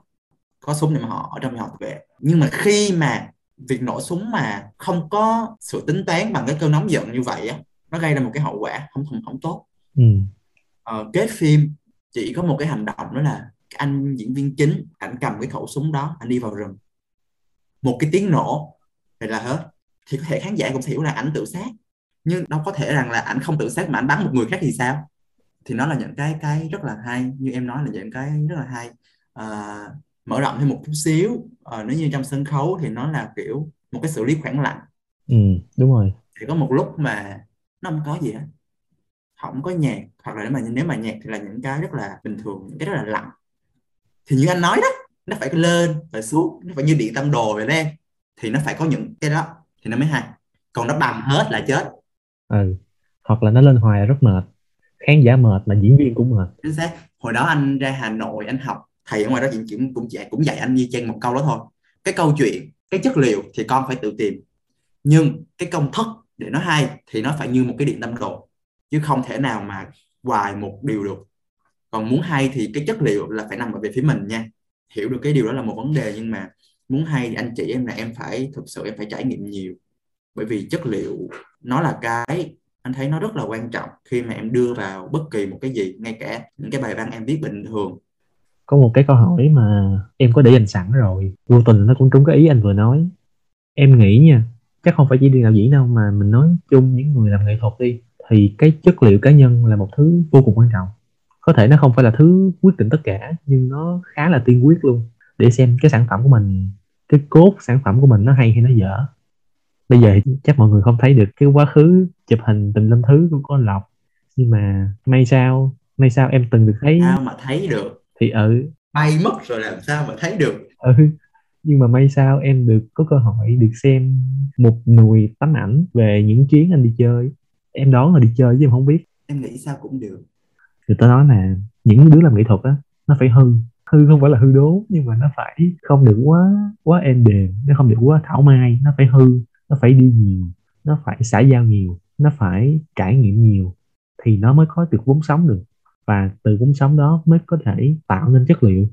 S2: có súng để mà họ ở trong họ tự vệ. Nhưng mà khi mà việc nổ súng mà không có sự tính toán bằng cái cơn nóng giận như vậy á nó gây ra một cái hậu quả không không không tốt.
S1: Ừ.
S2: Ờ, kết phim chỉ có một cái hành động đó là anh diễn viên chính ảnh cầm cái khẩu súng đó anh đi vào rừng. Một cái tiếng nổ thì là hết. Thì có thể khán giả cũng hiểu là ảnh tự sát nhưng đâu có thể rằng là ảnh không tự sát mà ảnh bắn một người khác thì sao thì nó là những cái cái rất là hay. Như em nói là những cái rất là hay. À, mở rộng thêm một chút xíu. À, nếu như trong sân khấu thì nó là kiểu một cái xử lý khoảng lặng.
S1: Ừ đúng rồi.
S2: Thì có một lúc mà nó không có gì hết. Không có nhạc hoặc là nếu mà nếu mà nhạc thì là những cái rất là bình thường những cái rất là lặng. Thì như anh nói đó nó phải lên và xuống nó phải như điện tâm đồ vậy đó thì nó phải có những cái đó thì nó mới hay. Còn nó bằng hết là chết.
S1: Ừ hoặc là nó lên hoài rất mệt khán giả mệt mà diễn viên cũng mệt.
S2: Chính xác. Hồi đó anh ra Hà Nội, anh học, thầy ở ngoài đó cũng cũng cũng dạy cũng dạy anh như chen một câu đó thôi. Cái câu chuyện, cái chất liệu thì con phải tự tìm. Nhưng cái công thức để nó hay thì nó phải như một cái điện tâm đồ. Chứ không thể nào mà hoài một điều được. Còn muốn hay thì cái chất liệu là phải nằm ở về phía mình nha. Hiểu được cái điều đó là một vấn đề, nhưng mà muốn hay thì anh chỉ em là em phải thực sự em phải trải nghiệm nhiều. Bởi vì chất liệu nó là cái anh thấy nó rất là quan trọng khi mà em đưa vào bất kỳ một cái gì, ngay cả những cái bài văn em viết bình thường.
S1: Có một cái câu hỏi mà em có để dành sẵn rồi. Vô tình nó cũng trúng cái ý anh vừa nói. Em nghĩ nha, chắc không phải chỉ đi đạo diễn đâu mà mình nói chung những người làm nghệ thuật đi, thì cái chất liệu cá nhân là một thứ vô cùng quan trọng. Có thể nó không phải là thứ quyết định tất cả, nhưng nó khá là tiên quyết luôn. Để xem cái sản phẩm của mình, cái cốt sản phẩm của mình nó hay hay nó dở bây giờ chắc mọi người không thấy được cái quá khứ chụp hình từng lâm thứ của con lộc. Nhưng mà may sao may sao em từng được thấy.
S2: Sao mà thấy được?
S1: Thì ừ.
S2: Bay mất rồi làm sao mà thấy được?
S1: Ừ. Nhưng mà may sao em được có cơ hội được xem một nùi tấm ảnh về những chuyến anh đi chơi. Em đoán là đi chơi chứ em không biết.
S2: Em nghĩ sao cũng được.
S1: Người ta nói là những đứa làm nghệ thuật á nó phải hư. Hư không phải là hư đốn nhưng mà nó phải không được quá quá êm đềm nó không được quá thảo mai nó phải hư nó phải đi nhiều, nó phải xã giao nhiều, nó phải trải nghiệm nhiều thì nó mới có được vốn sống được. Và từ vốn sống đó mới có thể tạo nên chất liệu.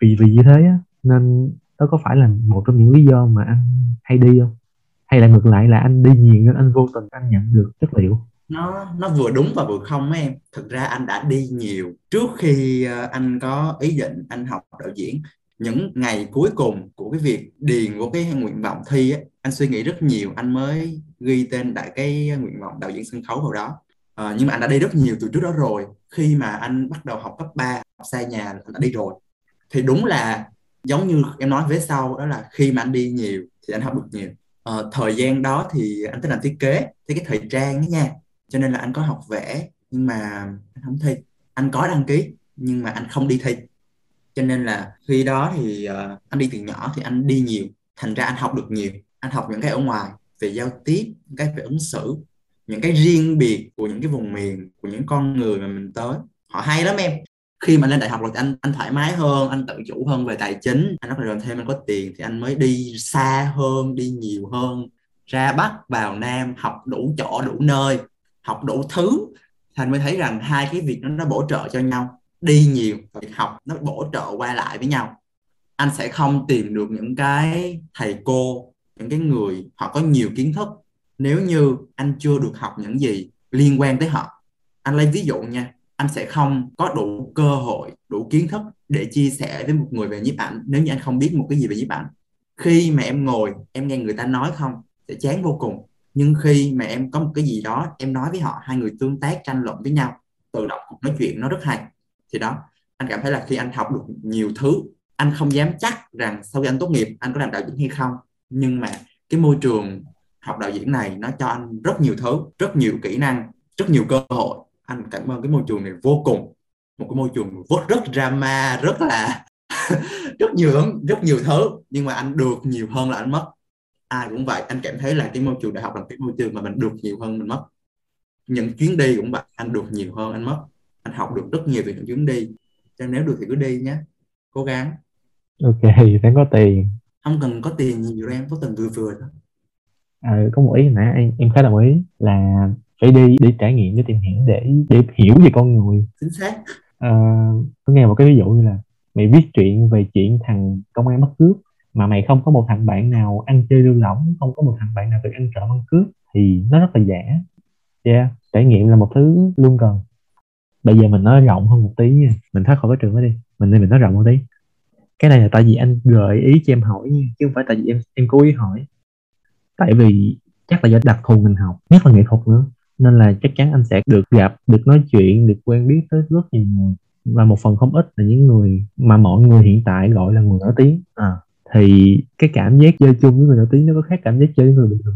S1: Vì vì như thế á, nên đó có phải là một trong những lý do mà anh hay đi không? Hay là ngược lại là anh đi nhiều nên anh vô tình anh nhận được chất liệu?
S2: Nó nó vừa đúng và vừa không em. Thực ra anh đã đi nhiều trước khi ờ, anh có ý định anh học đạo diễn những ngày cuối cùng của cái việc điền của cái nguyện vọng thi ấy, anh suy nghĩ rất nhiều anh mới ghi tên đại cái nguyện vọng đạo diễn sân khấu vào đó. À, nhưng mà anh đã đi rất nhiều từ trước đó rồi. Khi mà anh bắt đầu học cấp 3 học xa nhà anh đã đi rồi. Thì đúng là giống như em nói với sau đó là khi mà anh đi nhiều thì anh học được nhiều. À, thời gian đó thì anh thích làm thiết kế thì cái thời trang đó nha. Cho nên là anh có học vẽ nhưng mà anh không thi. Anh có đăng ký nhưng mà anh không đi thi cho nên là khi đó thì uh, anh đi từ nhỏ thì anh đi nhiều thành ra anh học được nhiều. Anh học những cái ở ngoài về giao tiếp những cái về ứng xử những cái riêng biệt của những cái vùng miền của những con người mà mình tới. Họ hay lắm em. Khi mà lên đại học rồi thì anh anh thoải mái hơn anh tự chủ hơn về tài chính. Anh rất là thêm anh có tiền thì anh mới đi xa hơn đi nhiều hơn. Ra bắc vào nam học đủ chỗ đủ nơi học đủ thứ. Thành mới thấy rằng hai cái việc nó nó bổ trợ cho nhau đi nhiều và việc học nó bổ trợ qua lại với nhau. Anh sẽ không tìm được những cái thầy cô, những cái người họ có nhiều kiến thức nếu như anh chưa được học những gì liên quan tới họ. Anh lấy ví dụ nha, anh sẽ không có đủ cơ hội, đủ kiến thức để chia sẻ với một người về nhiếp ảnh nếu như anh không biết một cái gì về nhiếp ảnh. Khi mà em ngồi, em nghe người ta nói không, sẽ chán vô cùng. Nhưng khi mà em có một cái gì đó em nói với họ, hai người tương tác, tranh luận với nhau, tự động nói chuyện nó rất hay thì đó, anh cảm thấy là khi anh học được nhiều thứ, anh không dám chắc rằng sau khi anh tốt nghiệp, anh có làm đạo diễn hay không. Nhưng mà cái môi trường học đạo diễn này nó cho anh rất nhiều thứ, rất nhiều kỹ năng, rất nhiều cơ hội. Anh cảm ơn cái môi trường này vô cùng. Một cái môi trường rất rất drama, rất là rất nhiều rất nhiều thứ. Nhưng mà anh được nhiều hơn là anh mất. Ai cũng vậy, anh cảm thấy là cái môi trường đại học là cái môi trường mà mình được nhiều hơn mình mất. Những chuyến đi cũng vậy, anh được nhiều hơn anh mất anh học được rất nhiều từ những chuyến đi. Cho nếu được thì cứ đi nhé. Cố gắng.
S1: Ok phải có tiền.
S2: Không cần có tiền nhiều em có tiền vừa vừa thôi.
S1: À, có một ý nãy em, em khá đồng ý là phải đi để trải nghiệm để tìm hiểu để để hiểu về con người.
S2: Chính xác.
S1: À, có nghe một cái ví dụ như là mày viết chuyện về chuyện thằng công an bắt cướp mà mày không có một thằng bạn nào ăn chơi lưu lỏng không có một thằng bạn nào được ăn trộm ăn cướp thì nó rất là giả. Yeah trải nghiệm là một thứ luôn cần bây giờ mình nói rộng hơn một tí nha. Mình thoát khỏi cái trường đó đi. Mình nên mình nói rộng một tí. Cái này là tại vì anh gợi ý cho em hỏi nha chứ không phải tại vì em em cố ý hỏi. Tại vì chắc là do đặc thù mình học nhất là nghệ thuật nữa. Nên là chắc chắn anh sẽ được gặp được nói chuyện được quen biết tới rất nhiều người. Và một phần không ít là những người mà mọi người hiện tại gọi là người nổi tiếng. À, thì cái cảm giác chơi chung với người nổi tiếng nó có khác cảm giác chơi với người bình thường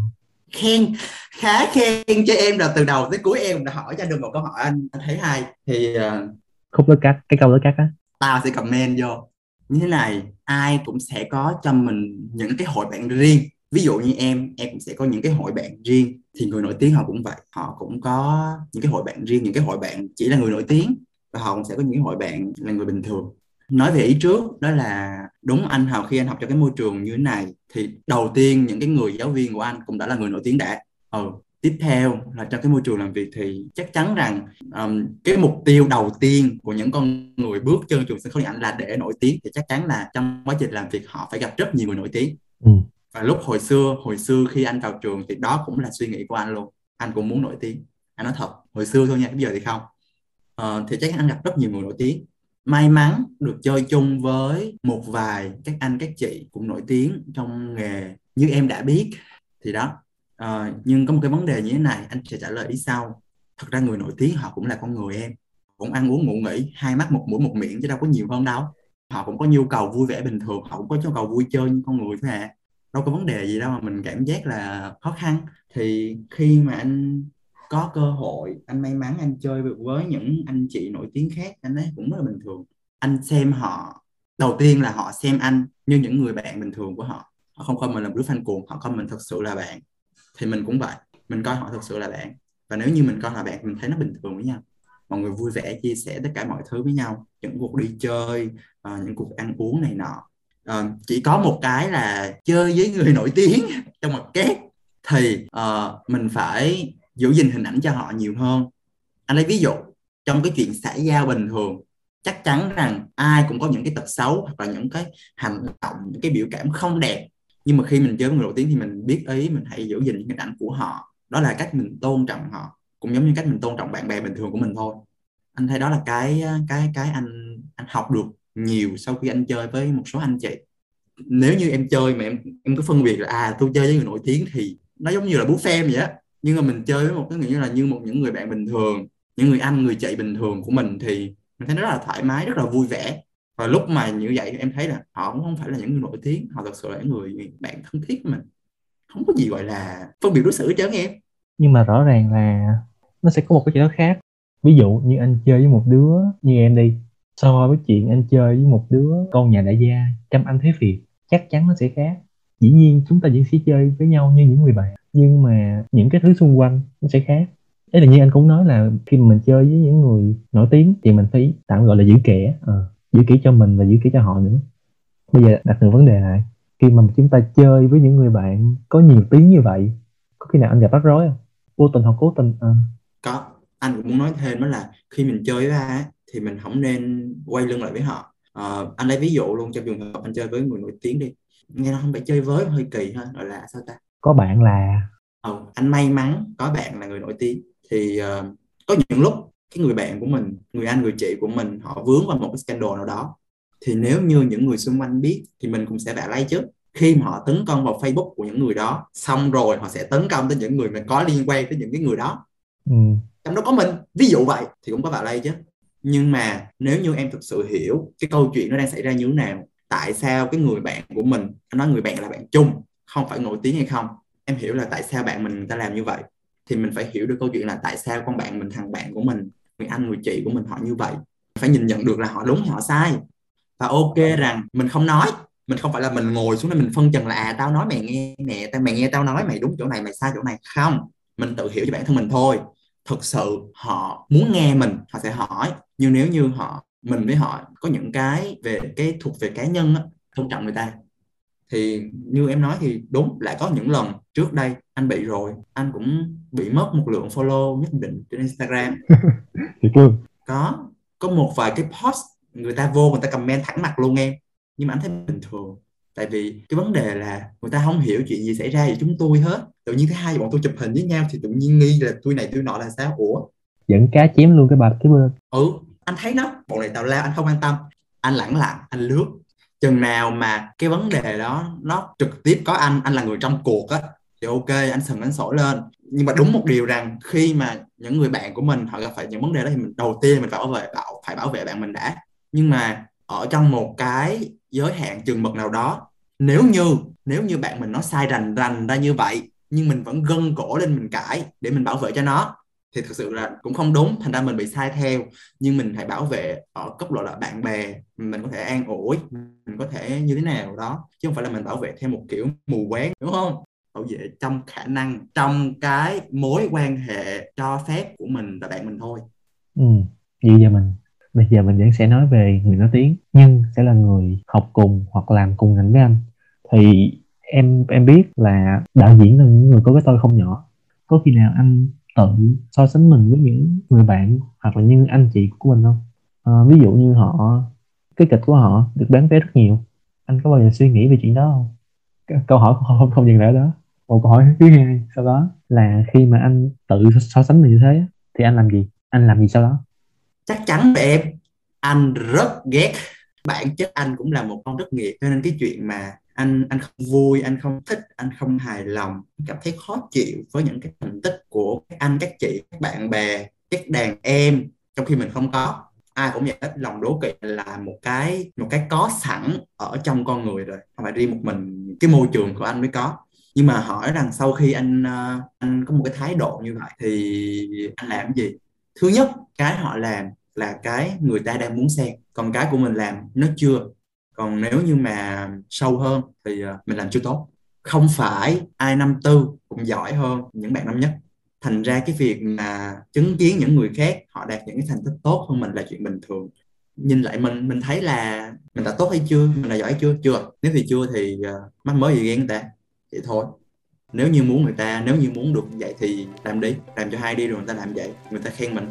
S2: khen khá khen cho em là từ đầu tới cuối em đã hỏi cho được một câu hỏi anh thấy hay. Thì uh,
S1: khúc đó cắt cái câu đó cắt á.
S2: Tao sẽ comment vô. Như thế này ai cũng sẽ có cho mình những cái hội bạn riêng. Ví dụ như em em cũng sẽ có những cái hội bạn riêng. Thì người nổi tiếng họ cũng vậy họ cũng có những cái hội bạn riêng những cái hội bạn chỉ là người nổi tiếng và họ cũng sẽ có những hội bạn là người bình thường nói về ý trước đó là đúng anh học khi anh học cho cái môi trường như thế này thì đầu tiên những cái người giáo viên của anh cũng đã là người nổi tiếng đã. Ừ tiếp theo là trong cái môi trường làm việc thì chắc chắn rằng um, cái mục tiêu đầu tiên của những con người bước chân trường sân khấu điện ảnh là để nổi tiếng thì chắc chắn là trong quá trình làm việc họ phải gặp rất nhiều người nổi tiếng. Ừ. và lúc hồi xưa hồi xưa khi anh vào trường thì đó cũng là suy nghĩ của anh luôn anh cũng muốn nổi tiếng. Anh nói thật hồi xưa thôi nha bây giờ thì không. Uh, thì chắc chắn anh gặp rất nhiều người nổi tiếng may mắn được chơi chung với một vài các anh các chị cũng nổi tiếng trong nghề như em đã biết. Thì đó à, nhưng có một cái vấn đề như thế này anh sẽ trả lời ý sau. Thật ra người nổi tiếng họ cũng là con người em. Cũng ăn uống ngủ nghỉ hai mắt một mũi một miệng chứ đâu có nhiều hơn đâu. Họ cũng có nhu cầu vui vẻ bình thường họ cũng có nhu cầu vui chơi như con người thôi à. Đâu có vấn đề gì đâu mà mình cảm giác là khó khăn. Thì khi mà anh có cơ hội anh may mắn anh chơi với những anh chị nổi tiếng khác anh ấy cũng rất là bình thường. Anh xem họ đầu tiên là họ xem anh như những người bạn bình thường của họ. Họ không coi mình là đứa fan cuồng họ coi mình thật sự là bạn. Thì mình cũng vậy mình coi họ thật sự là bạn. Và nếu như mình coi là bạn mình thấy nó bình thường với nhau. Mọi người vui vẻ chia sẻ tất cả mọi thứ với nhau. Những cuộc đi chơi uh, những cuộc ăn uống này nọ. Uh, chỉ có một cái là chơi với người nổi tiếng trong một két thì uh, mình phải giữ gìn hình ảnh cho họ nhiều hơn. Anh lấy ví dụ, trong cái chuyện xã giao bình thường, chắc chắn rằng ai cũng có những cái tật xấu hoặc là những cái hành động, những cái biểu cảm không đẹp. Nhưng mà khi mình chơi với người nổi tiếng thì mình biết ý, mình hãy giữ gìn những hình ảnh của họ. Đó là cách mình tôn trọng họ, cũng giống như cách mình tôn trọng bạn bè bình thường của mình thôi. Anh thấy đó là cái cái cái anh anh học được nhiều sau khi anh chơi với một số anh chị. Nếu như em chơi mà em em cứ phân biệt là à tôi chơi với người nổi tiếng thì nó giống như là buffet vậy á nhưng mà mình chơi với một cái nghĩa là như một những người bạn bình thường, những người anh, người chị bình thường của mình thì mình thấy rất là thoải mái, rất là vui vẻ. Và lúc mà như vậy em thấy là họ cũng không phải là những người nổi tiếng, họ thật sự là những người bạn thân thiết của mình. Không có gì gọi là phân biệt đối xử chớ em.
S1: Nhưng mà rõ ràng là nó sẽ có một cái chuyện đó khác. Ví dụ như anh chơi với một đứa như em đi, so với chuyện anh chơi với một đứa con nhà đại gia chăm anh thế việt chắc chắn nó sẽ khác. Dĩ nhiên chúng ta vẫn sẽ chơi với nhau như những người bạn nhưng mà những cái thứ xung quanh nó sẽ khác. Đấy là như anh cũng nói là khi mà mình chơi với những người nổi tiếng thì mình phải tạm gọi là giữ kẻ à, giữ kỹ cho mình và giữ kỹ cho họ nữa. Bây giờ đặt ngược vấn đề lại khi mà chúng ta chơi với những người bạn có nhiều tiếng như vậy có khi nào anh gặp rắc rối không? Vô tình hoặc cố tình à.
S2: có. Anh cũng muốn nói thêm đó là khi mình chơi với ai thì mình không nên quay lưng lại với họ. À, anh lấy ví dụ luôn trong trường hợp anh chơi với người nổi tiếng đi. Nghe nó không phải chơi với hơi kỳ ha gọi là sao ta?
S1: Có bạn là
S2: ừ, anh may mắn có bạn là người nổi tiếng. Thì uh, có những lúc cái người bạn của mình người anh người chị của mình họ vướng vào một cái scandal nào đó. Thì nếu như những người xung quanh biết thì mình cũng sẽ vạ lây chứ khi mà họ tấn công vào Facebook của những người đó xong rồi họ sẽ tấn công tới những người mà có liên quan tới những cái người đó. Ừ. trong đó có mình ví dụ vậy thì cũng có vạ lây chứ. Nhưng mà nếu như em thực sự hiểu cái câu chuyện nó đang xảy ra như thế nào tại sao cái người bạn của mình anh nói người bạn là bạn chung không phải nổi tiếng hay không em hiểu là tại sao bạn mình người ta làm như vậy. Thì mình phải hiểu được câu chuyện là tại sao con bạn mình thằng bạn của mình người anh người chị của mình họ như vậy. Phải nhìn nhận được là họ đúng họ sai. Và ok rằng mình không nói mình không phải là mình ngồi xuống đây mình phân trần là à tao nói mày nghe nè tao mày nghe tao nói mày đúng chỗ này mày sai chỗ này. Không mình tự hiểu cho bản thân mình thôi. Thực sự họ muốn nghe mình họ sẽ hỏi. Nhưng nếu như họ mình với họ có những cái về cái thuộc về cá nhân á, tôn trọng người ta thì như em nói thì đúng lại có những lần trước đây anh bị rồi anh cũng bị mất một lượng follow nhất định trên Instagram.
S1: Thiệt luôn.
S2: Có có một vài cái post người ta vô người ta comment thẳng mặt luôn em. Nhưng mà anh thấy bình thường. Tại vì cái vấn đề là người ta không hiểu chuyện gì xảy ra với chúng tôi hết. Tự nhiên thứ hai bọn tôi chụp hình với nhau thì tự nhiên nghi là tôi này tôi nọ là sao? Ủa?
S1: Dẫn cá chém luôn cái bạch cái bên
S2: ừ anh thấy nó. Bọn này tào lao anh không an tâm. Anh lẳng lặng anh lướt chừng nào mà cái vấn đề đó nó trực tiếp có anh anh là người trong cuộc á, thì ok, anh sừng anh sổ lên. Nhưng mà đúng một điều rằng khi mà những người bạn của mình họ gặp phải những vấn đề đó thì mình, đầu tiên mình phải bảo vệ, bảo, phải bảo vệ bạn mình đã. Nhưng mà ở trong một cái giới hạn chừng mực nào đó, nếu như nếu như bạn mình nó sai rành rành ra như vậy, nhưng mình vẫn gân cổ lên mình cãi để mình bảo vệ cho nó thì thực sự là cũng không đúng, thành ra mình bị sai theo. Nhưng mình hãy bảo vệ ở cấp độ là bạn bè, mình có thể an ủi, mình có thể như thế nào đó. Chứ không phải là mình bảo vệ theo một kiểu mù quáng, đúng không? Bảo vệ trong khả năng, trong cái mối quan hệ cho phép của mình và bạn mình thôi.
S1: Ừ vậy giờ mình, bây giờ mình vẫn sẽ nói về người nói tiếng, nhưng sẽ là người học cùng hoặc làm cùng ngành với anh. Thì em em biết là đạo diễn là những người có cái tôi không nhỏ. Có khi nào anh tự so sánh mình với những người bạn hoặc là những anh chị của mình không? À, ví dụ như họ cái kịch của họ được bán vé rất nhiều. Anh có bao giờ suy nghĩ về chuyện đó không? Câu hỏi không không, không dừng lại đó. Một câu hỏi thứ hai sau đó là khi mà anh tự so sánh mình như thế thì anh làm gì? Anh làm gì sau đó?
S2: Chắc chắn là em. Anh rất ghét bản chất anh cũng là một con rất nghiệp cho nên cái chuyện mà anh anh không vui, anh không thích, anh không hài lòng. Cảm thấy khó chịu với những cái thành tích của các anh, các chị, các bạn bè, các đàn em, trong khi mình không có. Ai cũng vậy lòng đố kỵ là một cái một cái có sẵn ở trong con người rồi. Không phải riêng một mình, cái môi trường của anh mới có. Nhưng mà hỏi rằng sau khi anh ờ, anh có một cái thái độ như vậy thì anh làm gì? Thứ nhất, cái họ làm là cái người ta đang muốn xem. Còn cái của mình làm, nó chưa còn nếu như mà sâu hơn thì ờ, mình làm chưa tốt. Không phải ai năm tư cũng giỏi hơn những bạn năm nhất. Thành ra cái việc mà chứng kiến những người khác họ đạt những cái thành tích tốt hơn mình là chuyện bình thường. Nhìn lại mình mình thấy là mình đã tốt hay chưa mình đã giỏi chưa? Chưa. Nếu thì chưa thì uh, mắc mới gì ghen người ta? Vậy thôi. Nếu như muốn người ta nếu như muốn được vậy thì làm đi. Làm cho hai đi rồi người ta làm vậy người ta khen mình.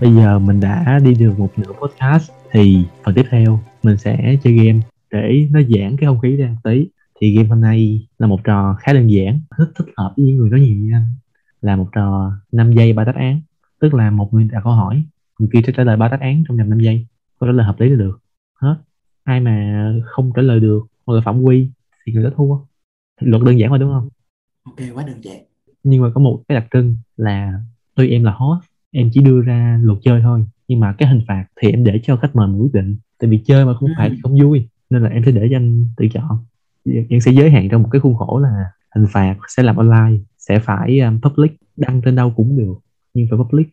S1: Bây giờ mình đã đi được một nửa podcast thì phần tiếp theo mình sẽ chơi game để nó giãn cái không khí ra tí. Thì game hôm nay là một trò khá đơn giản rất thích hợp với những người nói nhiều như anh. Là một trò 5 giây ba đáp án tức là một người đặt câu hỏi. Người kia sẽ trả lời ba đáp án trong vòng 5 giây câu trả lời hợp lý là được. Hết. Ai mà không trả lời được hoặc là phạm quy thì người đó thua. Luật đơn giản mà đúng không?
S2: Ok quá đơn giản.
S1: Nhưng mà có một cái đặc trưng là tuy em là host em chỉ đưa ra luật chơi thôi nhưng mà cái hình phạt thì em để cho khách mời quyết định. Tại vì chơi mà không phải thì ừ. không vui nên là em sẽ để cho anh tự chọn. Em sẽ giới hạn trong một cái khuôn khổ là hình phạt sẽ làm online sẽ phải um, public đăng trên đâu cũng được nhưng phải public.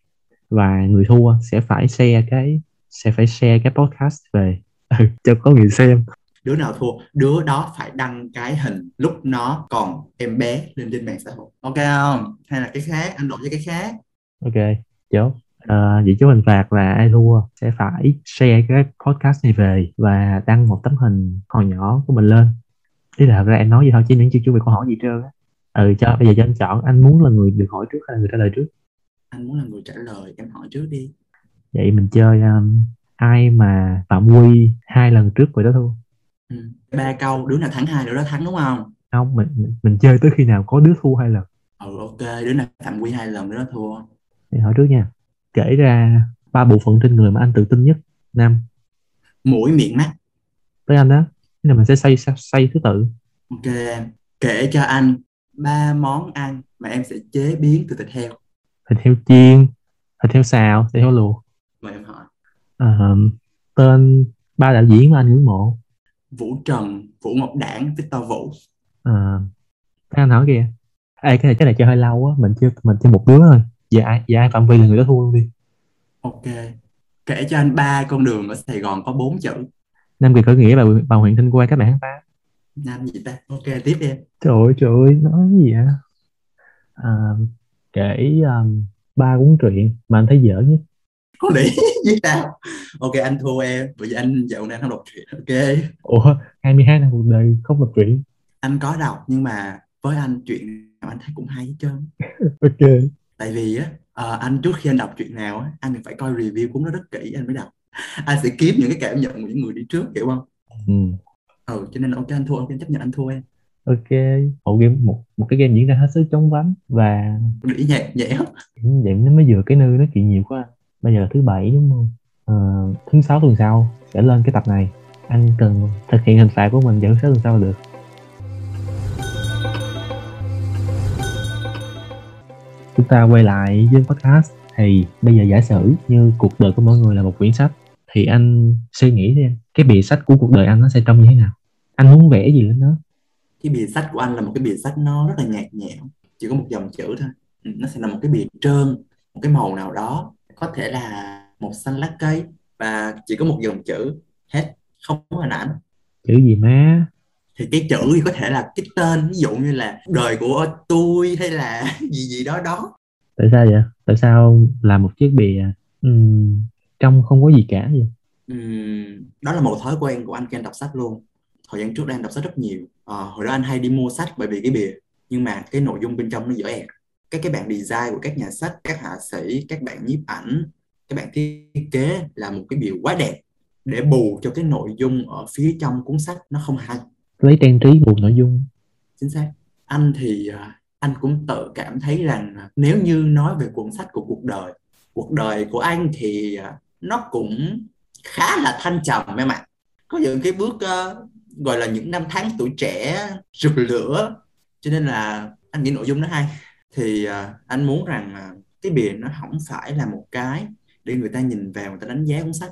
S1: Và người thua sẽ phải share cái sẽ phải share cái podcast về. Ừ, cho có người xem.
S2: Đứa nào thua đứa đó phải đăng cái hình lúc nó còn em bé lên trên mạng xã hội. Ok không? Hay là cái khác anh đổi cho cái khác?
S1: Ok chốt. À, vậy chú hình phạt là ai thua sẽ phải share cái podcast này về và đăng một tấm hình hồi nhỏ của mình lên. Ý là ra em nói gì thôi chứ những chưa chưa bị câu hỏi gì trơn á. Ừ cho bây giờ cho anh chọn. Anh muốn là người được hỏi trước hay là người trả lời trước?
S2: Anh muốn là người trả lời em hỏi trước đi.
S1: Vậy mình chơi um, ai mà phạm quy hai lần trước rồi đó thua.
S2: Ừ. ba câu. Đứa nào thắng hai đứa đó thắng đúng không?
S1: Không mình, mình mình chơi tới khi nào có đứa thua hai lần.
S2: Ừ ok. Đứa nào phạm quy hai lần đứa đó thua
S1: thì hỏi trước nha kể ra ba bộ phận trên người mà anh tự tin nhất năm
S2: mũi miệng mắt.
S1: Tới anh đó nên là mình sẽ xây xây thứ tự.
S2: Ok kể cho anh ba món ăn mà em sẽ chế biến từ thịt heo.
S1: Thịt heo chiên thịt heo xào thịt heo luộc.
S2: Mời em hỏi.
S1: À, tên ba đạo diễn mà anh ngưỡng mộ.
S2: Vũ Trần Vũ Ngọc Đảng Victor Vũ.
S1: À, anh hỏi kìa. Ê, cái này cái này chơi hơi lâu á mình chưa mình chơi một đứa thôi dạ ai dạ ai phạm vi là người đó thua luôn đi.
S2: Ok. Kể cho anh ba con đường ở Sài Gòn có bốn chữ.
S1: Nam Kỳ khởi nghĩa và bà huyện Thanh Quang các bạn. Tháng 8
S2: Nam gì ta? Ok tiếp đi
S1: trời ơi trời ơi nói gì vậy? À, kể um, ba cuốn truyện mà anh thấy dở nhất.
S2: Có lý với tao. Ok anh thua em. Bởi vì anh dạo này không đọc truyện. Ok.
S1: Ủa 22 năm cuộc đời không đọc truyện.
S2: Anh có đọc nhưng mà với anh chuyện nào anh thấy cũng hay hết trơn.
S1: Ok
S2: tại vì á uh, anh trước khi anh đọc chuyện nào á anh phải coi review cuốn nó rất kỹ anh mới đọc. Anh sẽ kiếm những cái cảm nhận của những người đi trước hiểu không?
S1: Ừ.
S2: ừ cho nên ok anh thua ok chấp nhận anh thua em.
S1: Ok. Một game một một cái game diễn ra hết sức chóng vánh và
S2: nghĩ nhẹ nhẹ
S1: vậy nó mới vừa cái nư nó chuyện nhiều quá. Bây giờ là thứ bảy đúng không? À, thứ sáu tuần sau sẽ lên cái tập này. Anh cần thực hiện hình phạt của mình dẫn sáu tuần sau là được chúng ta quay lại với podcast. Thì bây giờ giả sử như cuộc đời của mỗi người là một quyển sách thì anh suy nghĩ đi cái bìa sách của cuộc đời anh nó sẽ trông như thế nào? Anh muốn vẽ gì lên đó?
S2: Cái bìa sách của anh là một cái bìa sách nó rất là nhạt nhẽo chỉ có một dòng chữ thôi. Ừ, nó sẽ là một cái bìa trơn một cái màu nào đó có thể là màu xanh lá cây và chỉ có một dòng chữ hết không có hình ảnh.
S1: Chữ gì má
S2: thì cái chữ thì có thể là cái tên ví dụ như là đời của tôi hay là gì gì đó đó.
S1: Tại sao vậy? Tại sao làm một chiếc bìa ừm, trong không có gì cả vậy?
S2: Ừm, đó là một thói quen của anh khi anh đọc sách luôn. Thời gian trước đây anh đọc sách rất nhiều. Ờ, hồi đó anh hay đi mua sách bởi vì cái bìa nhưng mà cái nội dung bên trong nó dở ẹt các cái bạn design của các nhà sách các họa sĩ các bạn nhiếp ảnh các bạn thiết kế là một cái bìa quá đẹp để bù cho cái nội dung ở phía trong cuốn sách nó không hay
S1: lấy trang trí buồn nội dung.
S2: Chính xác. Anh thì à, anh cũng tự cảm thấy rằng à, nếu như nói về cuốn sách của cuộc đời cuộc đời của anh thì à, nó cũng khá là thanh trầm em ạ. Có những cái bước ờ, gọi là những năm tháng tuổi trẻ rực lửa, cho nên là anh nghĩ nội dung nó hay. Thì anh muốn rằng cái bìa nó không phải là một cái để người ta nhìn vào, người ta đánh giá cuốn sách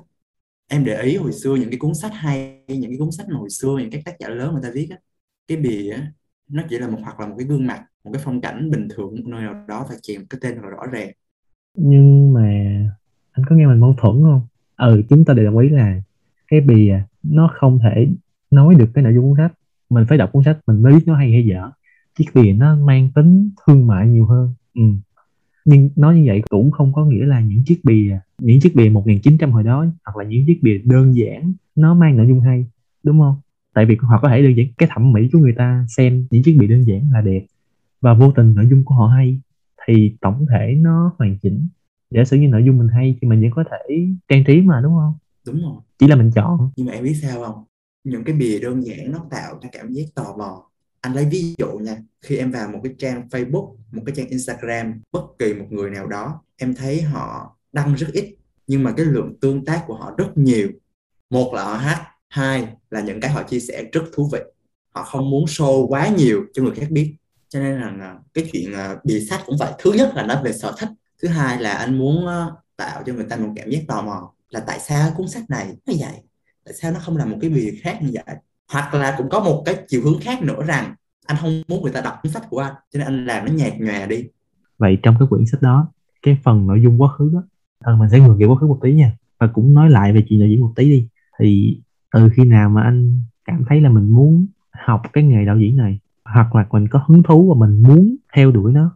S2: em để ý hồi xưa những cái cuốn sách hay những cái cuốn sách mà hồi xưa những các tác giả lớn người ta viết á cái bìa á, nó chỉ là một hoặc là một cái gương mặt một cái phong cảnh bình thường một nơi nào đó và chèn một cái tên thật rõ ràng.
S1: Nhưng mà anh có nghe mình mâu thuẫn không? Ừ chúng ta đều đồng ý là cái bìa nó không thể nói được cái nội dung cuốn sách. Mình phải đọc cuốn sách mình mới biết nó hay hay dở chiếc bìa nó mang tính thương mại nhiều hơn. Ừ nhưng nói như vậy cũng không có nghĩa là những chiếc bìa những chiếc bìa 1900 hồi đó hoặc là những chiếc bìa đơn giản nó mang nội dung hay đúng không? Tại vì họ có thể đơn giản cái thẩm mỹ của người ta xem những chiếc bìa đơn giản là đẹp và vô tình nội dung của họ hay thì tổng thể nó hoàn chỉnh. Giả sử như nội dung mình hay thì mình vẫn có thể trang trí mà đúng không?
S2: Đúng rồi.
S1: Chỉ là mình chọn.
S2: Nhưng mà em biết sao không? Những cái bìa đơn giản nó tạo ra cảm giác tò mò anh lấy ví dụ nha, khi em vào một cái trang Facebook, một cái trang Instagram, bất kỳ một người nào đó, em thấy họ đăng rất ít, nhưng mà cái lượng tương tác của họ rất nhiều. Một là họ hát, hai là những cái họ chia sẻ rất thú vị. Họ không muốn show quá nhiều cho người khác biết. Cho nên là cái chuyện à, bị sách cũng vậy. Thứ nhất là nó về sở thích, thứ hai là anh muốn à, tạo cho người ta một cảm giác tò mò là tại sao cuốn sách này nó vậy? Tại sao nó không làm một cái bìa khác như vậy? Hoặc là cũng có một cái chiều hướng khác nữa rằng anh không muốn người ta đọc cuốn sách của anh cho nên anh làm nó nhạt nhòa đi.
S1: Vậy trong cái quyển sách đó cái phần nội dung quá khứ đó ờ, mình sẽ ngược về quá khứ một tí nha. Và cũng nói lại về chuyện đạo diễn một tí đi. Thì từ khi nào mà anh cảm thấy là mình muốn học cái nghề đạo diễn này hoặc là mình có hứng thú và mình muốn theo đuổi nó?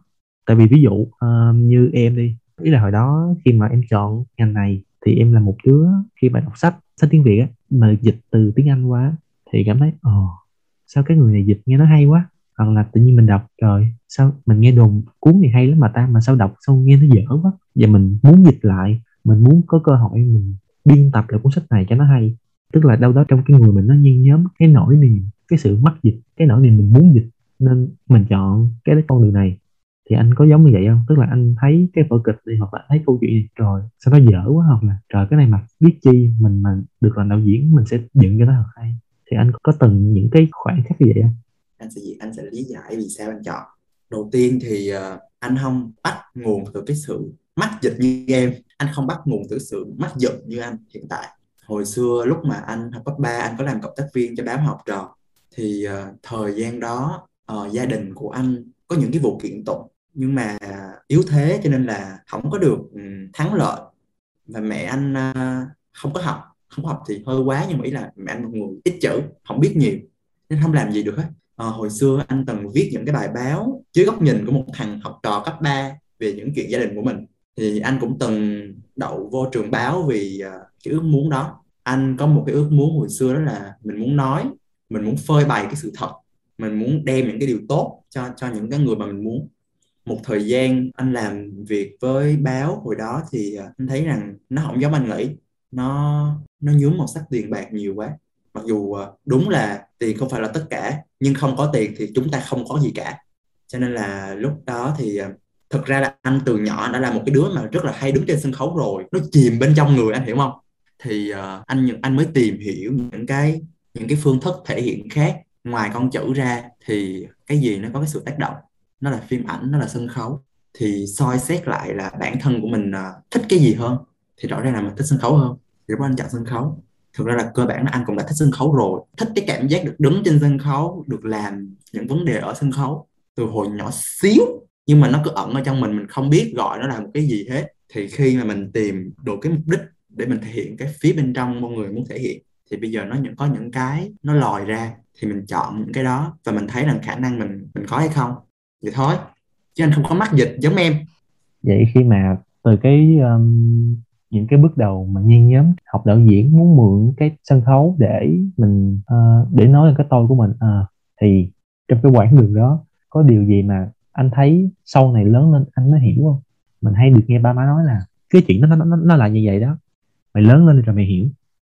S1: Tại vì ví dụ uh, như em đi ý là hồi đó khi mà em chọn ngành này thì em là một đứa khi mà đọc sách sách tiếng Việt á mà dịch từ tiếng Anh quá thì cảm thấy, ồ, sao cái người này dịch nghe nó hay quá. Hoặc là tự nhiên mình đọc rồi sao mình nghe đồn cuốn này hay lắm mà ta, mà sao đọc sao nghe nó dở quá. Và mình muốn dịch lại, mình muốn có cơ hội mình biên tập lại cuốn sách này cho nó hay. Tức là đâu đó trong cái người mình nó nhen nhóm cái nỗi niềm, cái sự mắc dịch, cái nỗi niềm mình muốn dịch. Nên mình chọn cái con đường này. Thì anh có giống như vậy không? Tức là anh thấy cái vở kịch đi, hoặc là thấy câu chuyện này rồi sao nó dở quá, hoặc là trời, cái này mà biết chi mình mà được làm đạo diễn, mình sẽ dựng cho nó thật hay thì anh có từng những cái khoảnh khắc như vậy không?
S2: Anh sẽ anh sẽ lý giải vì sao anh chọn. Đầu tiên thì uh, anh không bắt nguồn từ cái sự mắc dịch như em. Anh không bắt nguồn từ sự mắc dịch như anh hiện tại. Hồi xưa lúc mà anh học cấp 3 anh có làm cộng tác viên cho báo học trò. Thì uh, thời gian đó uh, gia đình của anh có những cái vụ kiện tụng. Nhưng mà yếu thế cho nên là không có được thắng lợi. Và mẹ anh uh, không có học không học thì hơi quá nhưng mà ý là mẹ anh một người ít chữ không biết nhiều nên không làm gì được hết. À, hồi xưa anh từng viết những cái bài báo dưới góc nhìn của một thằng học trò cấp 3 về những chuyện gia đình của mình. Thì anh cũng từng đậu vô trường báo vì uh, cái ước muốn đó. Anh có một cái ước muốn hồi xưa đó là mình muốn nói mình muốn phơi bày cái sự thật mình muốn đem những cái điều tốt cho cho những cái người mà mình muốn. Một thời gian anh làm việc với báo hồi đó thì ờ, anh thấy rằng nó không giống anh nghĩ nó nó nhuốm màu sắc tiền bạc nhiều quá. Mặc dù ờ, đúng là tiền không phải là tất cả nhưng không có tiền thì chúng ta không có gì cả. Cho nên là lúc đó thì ờ, thực ra là anh từ nhỏ đã là một cái đứa mà rất là hay đứng trên sân khấu rồi. Nó chìm bên trong người anh hiểu không? Thì uh, anh anh mới tìm hiểu những cái những cái phương thức thể hiện khác. Ngoài con chữ ra thì cái gì nó có cái sự tác động? Nó là phim ảnh nó là sân khấu. Thì soi xét lại là bản thân của mình uh, thích cái gì hơn? Thì rõ ràng là mình thích sân khấu hơn. Thì lúc đó anh chọn sân khấu. Thực ra là cơ bản là anh cũng đã thích sân khấu rồi. Thích cái cảm giác được đứng trên sân khấu được làm những vấn đề ở sân khấu từ hồi nhỏ xíu. Nhưng mà nó cứ ẩn ở trong mình mình không biết gọi nó là một cái gì hết. Thì khi mà mình tìm được cái mục đích để mình thể hiện cái phía bên trong con người muốn thể hiện thì bây giờ nó những có những cái nó lòi ra. Thì mình chọn những cái đó và mình thấy rằng khả năng mình mình có hay không. Vậy thôi. Chứ anh không có mắc dịch giống em.
S1: Vậy khi mà từ cái um, những cái bước đầu mà nhen nhóm học đạo diễn muốn mượn cái sân khấu để mình uh, để nói lên cái tôi của mình. À, thì trong cái quãng đường đó có điều gì mà anh thấy sau này lớn lên anh mới hiểu không? Mình hay được nghe ba má nói là cái chuyện nó nó nó là như vậy đó. Mày lớn lên rồi mày hiểu.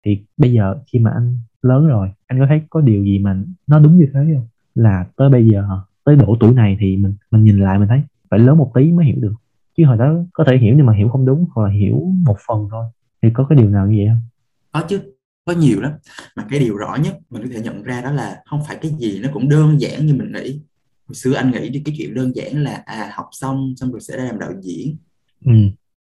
S1: Thì bây giờ khi mà anh lớn rồi anh có thấy có điều gì mà nó đúng như thế không? Là tới bây giờ tới độ tuổi này thì mình mình nhìn lại mình thấy phải lớn một tí mới hiểu được chứ hồi đó có thể hiểu nhưng mà hiểu không đúng hoặc là hiểu một phần thôi. Thì có cái điều nào như vậy không?
S2: Có chứ có nhiều lắm. Mà cái điều rõ nhất mình có thể nhận ra đó là không phải cái gì nó cũng đơn giản như mình nghĩ. Hồi xưa anh nghĩ cái chuyện đơn giản là à học xong xong rồi sẽ ra làm đạo diễn.
S1: Ừ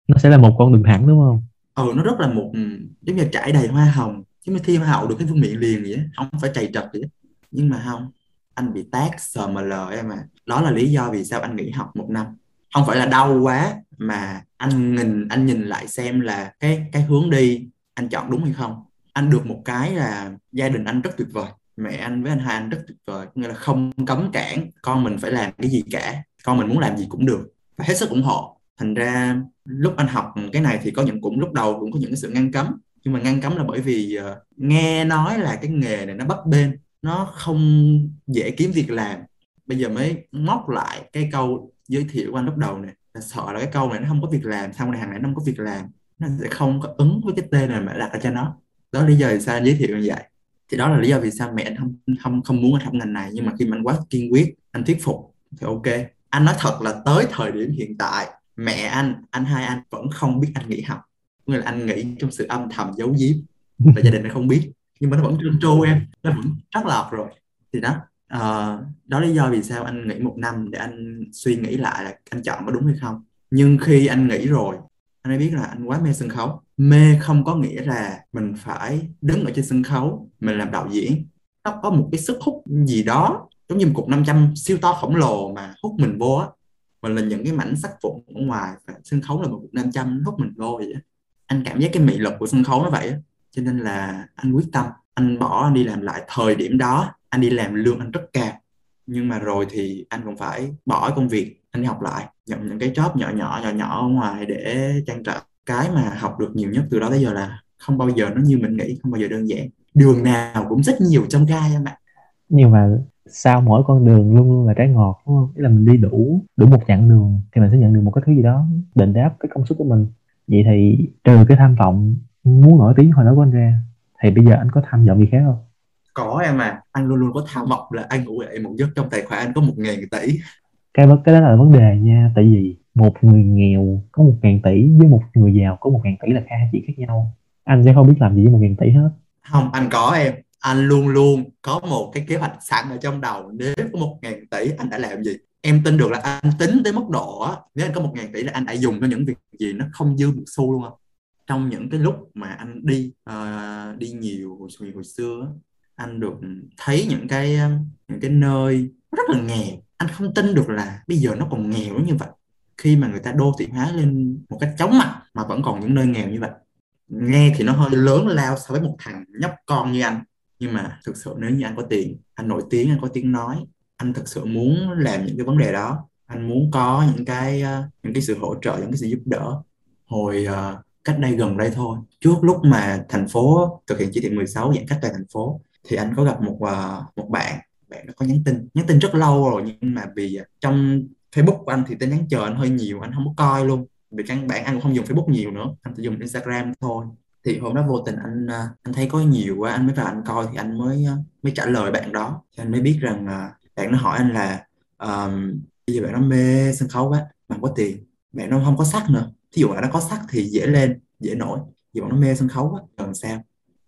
S1: nó sẽ là một con đường thẳng đúng không?
S2: Ừ nó rất là một ừ, giống như trải đầy hoa hồng. Chứ mới thi hoa hậu được cái vương miện liền vậy không phải trầy trật vậy nhưng mà không anh bị tát SML em à. Đó là lý do vì sao anh nghỉ học một năm không phải là đau quá mà anh nhìn anh nhìn lại xem là cái cái hướng đi anh chọn đúng hay không. Anh được một cái là gia đình anh rất tuyệt vời mẹ anh với anh hai anh rất tuyệt vời. Nghĩa là không cấm cản con mình phải làm cái gì cả con mình muốn làm gì cũng được. Và hết sức ủng hộ. Thành ra lúc anh học cái này thì có những cũng lúc đầu cũng có những cái sự ngăn cấm. Nhưng mà ngăn cấm là bởi vì uh, nghe nói là cái nghề này nó bấp bênh nó không dễ kiếm việc làm. Bây giờ mới móc lại cái câu giới thiệu của anh lúc đầu này là sợ là cái câu này nó không có việc làm, sau này hàng này nó không có việc làm, nó sẽ không có ứng với cái tên này mà đặt ra cho nó. Đó lý do vì sao anh giới thiệu như vậy. Thì đó là lý do vì sao mẹ anh không không không muốn anh học ngành này, nhưng mà khi mà anh quá kiên quyết, anh thuyết phục thì ok. Anh nói thật là tới thời điểm hiện tại, mẹ anh anh hai anh vẫn không biết anh nghỉ học. Nghĩa là anh nghĩ trong sự âm thầm, giấu giếm và gia đình nó không biết. Nhưng mà nó vẫn trơn tru em, nó vẫn rất lọt rồi. Thì đó uh, đó lý do vì sao anh nghỉ một năm để anh suy nghĩ lại là anh chọn có đúng hay không. Nhưng khi anh nghỉ rồi anh ấy biết là anh quá mê sân khấu. Mê không có nghĩa là mình phải đứng ở trên sân khấu mình làm đạo diễn. Nó có một cái sức hút gì đó giống như một cục 500 siêu to khổng lồ mà hút mình vô á. Mình là những cái mảnh sắt vụn ở ngoài và sân khấu là một cục 500 hút mình vô vậy á. Anh cảm giác cái mị lực của sân khấu nó vậy á. Cho nên là anh quyết tâm anh bỏ anh đi làm lại thời điểm đó, anh đi làm lương anh rất cao nhưng mà rồi thì anh cũng phải bỏ công việc, anh đi học lại, nhận những cái job nhỏ nhỏ nhỏ nhỏ ở ngoài để trang trải cái mà học được nhiều nhất từ đó tới giờ là không bao giờ, nó như mình nghĩ, không bao giờ đơn giản đường nào cũng rất nhiều trong gai em ạ
S1: nhưng mà sau mỗi con đường luôn luôn là trái ngọt, đúng không? Tức là mình đi đủ đủ một chặng đường thì mình sẽ nhận được một cái thứ gì đó đền đáp cái công sức của mình. Vậy thì trừ cái tham vọng muốn nổi tiếng hồi đó của anh ra thì bây giờ anh có tham vọng gì khác không?
S2: có em à anh luôn luôn có tham vọng là anh ngủ dậy một giấc trong tài khoản anh có một ngàn tỷ.
S1: Cái cái đó là vấn đề nha tại vì một người nghèo có một ngàn tỷ với một người giàu có một ngàn tỷ là hai chuyện khác nhau. Anh sẽ không biết làm gì với một ngàn tỷ hết.
S2: Không anh có em. Anh luôn luôn có một cái kế hoạch sẵn ở trong đầu. Nếu có một ngàn tỷ anh đã làm gì? Em tin được là anh tính tới mức độ á nếu anh có một ngàn tỷ là anh đã dùng cho những việc gì nó không dư một xu luôn không trong những cái lúc mà anh đi uh, đi nhiều hồi, hồi xưa anh được thấy những cái ờ, những cái nơi rất là nghèo. Anh không tin được là bây giờ nó còn nghèo như vậy khi mà người ta đô thị hóa lên một cách chóng mặt mà vẫn còn những nơi nghèo như vậy. Nghe thì nó hơi lớn lao so với một thằng nhóc con như anh. Nhưng mà thực sự nếu như anh có tiền anh nổi tiếng anh có tiếng nói anh thực sự muốn làm những cái vấn đề đó anh muốn có những cái ờ, những cái sự hỗ trợ những cái sự giúp đỡ. Hồi uh, cách đây gần đây thôi. Trước lúc mà thành phố thực hiện chỉ thị 16 giãn cách toàn thành phố thì anh có gặp một uh, một bạn bạn nó có nhắn tin. Nhắn tin rất lâu rồi nhưng mà vì trong Facebook của anh thì tin nhắn chờ anh hơi nhiều anh không có coi luôn. Vì căn bản anh cũng không dùng Facebook nhiều nữa anh chỉ dùng Instagram thôi. Thì hôm đó vô tình anh ờ, anh thấy có nhiều quá anh mới vào anh coi thì anh mới ờ, mới trả lời bạn đó. Thì anh mới biết rằng bạn nó hỏi anh là um, bây giờ bạn nó mê sân khấu quá bạn có tiền. Bạn nó không có sắc nữa thí dụ là nó có sắc thì dễ lên dễ nổi. Vì bọn nó mê sân khấu quá cần sao?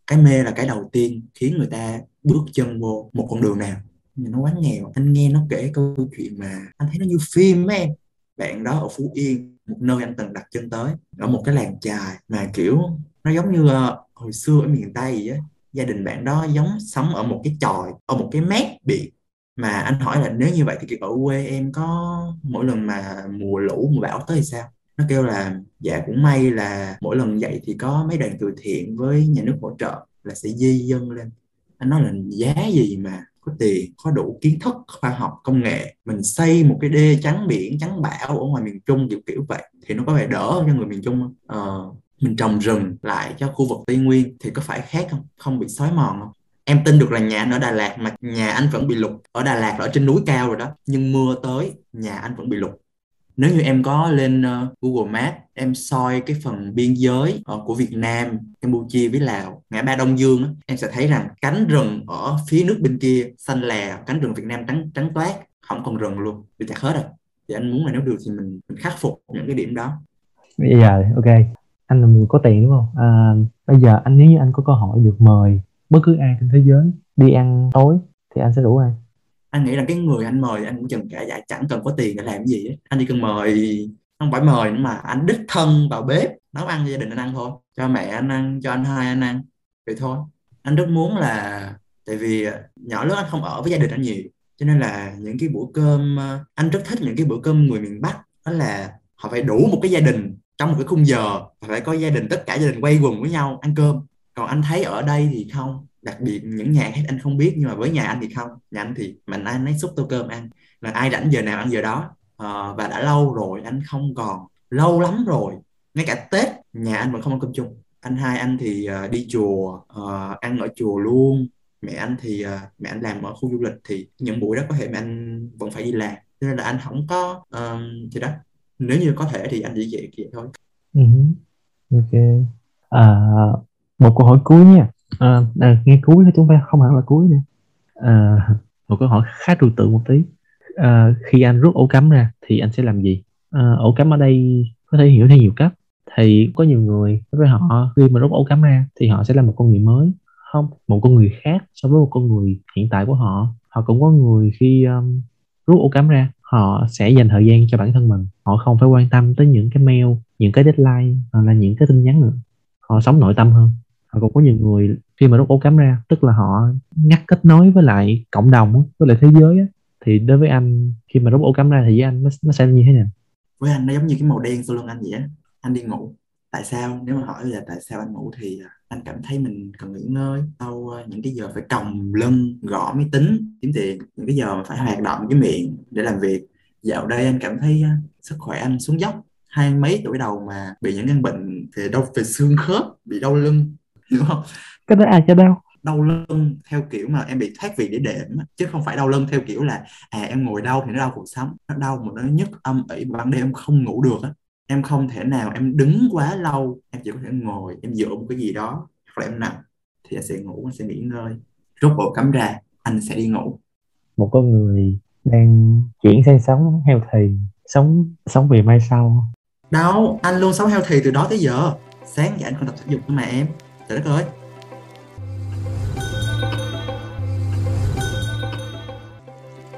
S2: Cái mê là cái đầu tiên khiến người ta bước chân vô một con đường nào? Nhưng nó quá nghèo anh nghe nó kể câu chuyện mà anh thấy nó như phim ấy em. Bạn đó ở Phú Yên một nơi anh từng đặt chân tới ở một cái làng chài mà kiểu nó giống như uh, hồi xưa ở miền Tây vậy á. Gia đình bạn đó giống sống ở một cái chòi ở một cái mép biển. Mà anh hỏi là nếu như vậy thì kiểu ở quê em có mỗi lần mà mùa lũ mùa bão tới thì sao? Nó kêu là dạ cũng may là mỗi lần dạy thì có mấy đoàn từ thiện với nhà nước hỗ trợ là sẽ di dân lên. Anh nói là giá gì mà có tiền có đủ kiến thức khoa học công nghệ mình xây một cái đê chắn biển chắn bão ở ngoài miền Trung kiểu kiểu vậy thì nó có vẻ đỡ hơn cho người miền Trung không? Ờ, mình trồng rừng lại cho khu vực Tây Nguyên thì có phải khác không? Không bị xói mòn không? Em tin được là nhà anh ở Đà Lạt mà nhà anh vẫn bị lụt. Ở Đà Lạt ở trên núi cao rồi đó nhưng mưa tới nhà anh vẫn bị lụt nếu như em có lên uh, Google Maps em soi cái phần biên giới uh, của Việt Nam Campuchia với Lào ngã ba Đông Dương á, em sẽ thấy rằng cánh rừng ở phía nước bên kia xanh lè cánh rừng Việt Nam trắng trắng toát không còn rừng luôn bị chặt hết rồi. Thì anh muốn là nếu được thì mình, mình khắc phục những cái điểm đó.
S1: Bây giờ ok. Anh là người có tiền đúng không? À, bây giờ anh nếu như anh có cơ hội được mời bất cứ ai trên thế giới đi ăn tối thì anh sẽ rủ ai?
S2: Anh nghĩ là cái người anh mời anh cũng chẳng cả dạ chẳng cần có tiền để làm gì ấy. anh chỉ cần mời, không phải mời nữa mà anh đích thân vào bếp, nấu ăn cho gia đình anh ăn thôi, cho mẹ anh ăn, cho anh hai anh ăn. Vậy thôi. Anh rất muốn là, tại vì à, nhỏ lớn anh không ở với gia đình anh nhiều, cho nên là những cái bữa cơm à, anh rất thích những cái bữa cơm người miền Bắc. Đó là họ phải đủ một cái gia đình trong một cái khung giờ phải có gia đình, tất cả gia đình quay quần với nhau ăn cơm. Còn anh thấy ở đây thì không đặc biệt những nhà khác anh không biết nhưng mà với nhà anh thì không. Nhà anh thì mình anh ấy xúc tô cơm ăn. Là ai rảnh giờ nào ăn giờ đó. À, và đã lâu rồi anh không còn. Lâu lắm rồi. Ngay cả tết nhà anh vẫn không ăn cơm chung. Anh hai anh thì uh, đi chùa uh, ăn ở chùa luôn. Mẹ anh thì uh, mẹ anh làm ở khu du lịch thì những buổi đó có thể mẹ anh vẫn phải đi làm. Cho nên là anh không có uh, gì đó. Nếu như có thể thì anh chỉ vậy vậy thôi.
S1: Uh-huh. ok. À, một câu hỏi cuối nha à, à, nghe cuối thôi chúng ta? Không hẳn là cuối nữa. À, một câu hỏi khá trừu tượng một tí. À, khi anh rút ổ cắm ra thì anh sẽ làm gì? À, ổ cắm ở đây có thể hiểu theo nhiều cách. Thì có nhiều người với họ khi mà rút ổ cắm ra thì họ sẽ là một con người mới không một con người khác so với một con người hiện tại của họ. Họ cũng có người khi um, rút ổ cắm ra họ sẽ dành thời gian cho bản thân mình. Họ không phải quan tâm tới những cái mail những cái deadline hoặc là những cái tin nhắn nữa. Họ sống nội tâm hơn. Ờ, cũng có nhiều người khi mà rút ổ cắm ra tức là họ ngắt kết nối với lại cộng đồng với lại thế giới á, thì đối với anh khi mà rút ổ cắm ra thì với anh nó, nó sẽ như thế nào?
S2: Với anh nó giống như cái màu đen sau lưng anh vậy á anh đi ngủ. Tại sao? Nếu mà hỏi là tại sao anh ngủ thì à, anh cảm thấy mình cần nghỉ ngơi sau à, những cái giờ phải còng lưng gõ máy tính kiếm tiền những cái giờ mà phải hoạt động cái miệng để làm việc. Dạo đây anh cảm thấy à, sức khỏe anh xuống dốc. Hai mấy tuổi đầu mà bị những căn bệnh về đau về xương khớp bị đau lưng hiểu không?
S1: Cái đó ai cho đau.
S2: Đau lưng theo kiểu mà em bị thoát vị để đệm chứ không phải đau lưng theo kiểu là à em ngồi đau thì nó đau cuộc sống. Nó đau mà nó nhức âm ỉ ban đêm em không ngủ được á. Em không thể nào em đứng quá lâu em chỉ có thể ngồi em dựa một cái gì đó hoặc là em nằm thì anh sẽ ngủ anh sẽ nghỉ ngơi. Rút bộ cắm ra anh sẽ đi ngủ.
S1: Một con người đang chuyển sang sống heo thì sống sống vì mai sau.
S2: Đâu anh luôn sống heo thì từ đó tới giờ. Sáng dậy anh còn tập thể dục mà em trời đất ơi.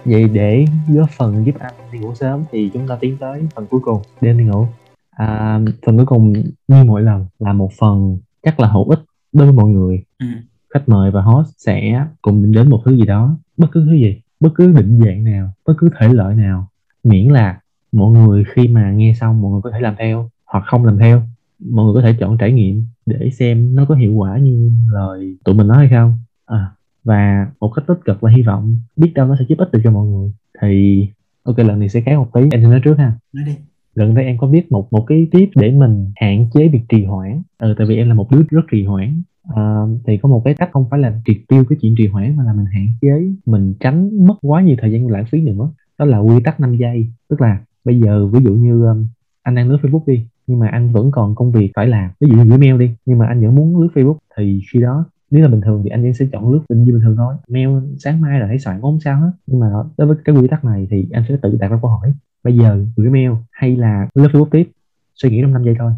S1: Vậy để góp phần giúp anh đi ngủ sớm thì chúng ta tiến tới phần cuối cùng. Đêm đi ngủ. À, phần cuối cùng như mỗi lần là một phần chắc là hữu ích đối với mọi người.
S2: Ừ.
S1: khách mời và host sẽ cùng định đến một thứ gì đó bất cứ thứ gì bất cứ định dạng nào bất cứ thể loại nào. Miễn là mọi người khi mà nghe xong mọi người có thể làm theo hoặc không làm theo mọi người có thể chọn trải nghiệm để xem nó có hiệu quả như lời tụi mình nói hay không. À, và một cách tích cực và hy vọng biết đâu nó sẽ giúp ích được cho mọi người. Thì ok lần này sẽ khác một tí. Em sẽ nói trước ha.
S2: Nói đi.
S1: Gần đây em có biết một một cái tip để mình hạn chế việc trì hoãn. Ừ, tại vì em là một đứa rất trì hoãn. À, thì có một cái cách không phải là triệt tiêu cái chuyện trì hoãn mà là mình hạn chế mình tránh mất quá nhiều thời gian lãng phí nữa. Đó là quy tắc 5 giây. Tức là bây giờ ví dụ như um, anh đang lướt facebook đi nhưng mà anh vẫn còn công việc phải làm. Ví dụ như gửi mail đi, nhưng mà anh vẫn muốn lướt facebook. Thì khi đó, nếu là bình thường thì anh vẫn sẽ chọn lướt như bình thường thôi. Mail sáng mai là hãy soạn cũng không sao hết. Nhưng mà đối với cái quy tắc này thì anh sẽ tự đặt ra câu hỏi. Bây giờ gửi mail hay là lướt facebook tiếp? Suy nghĩ trong 5 giây thôi.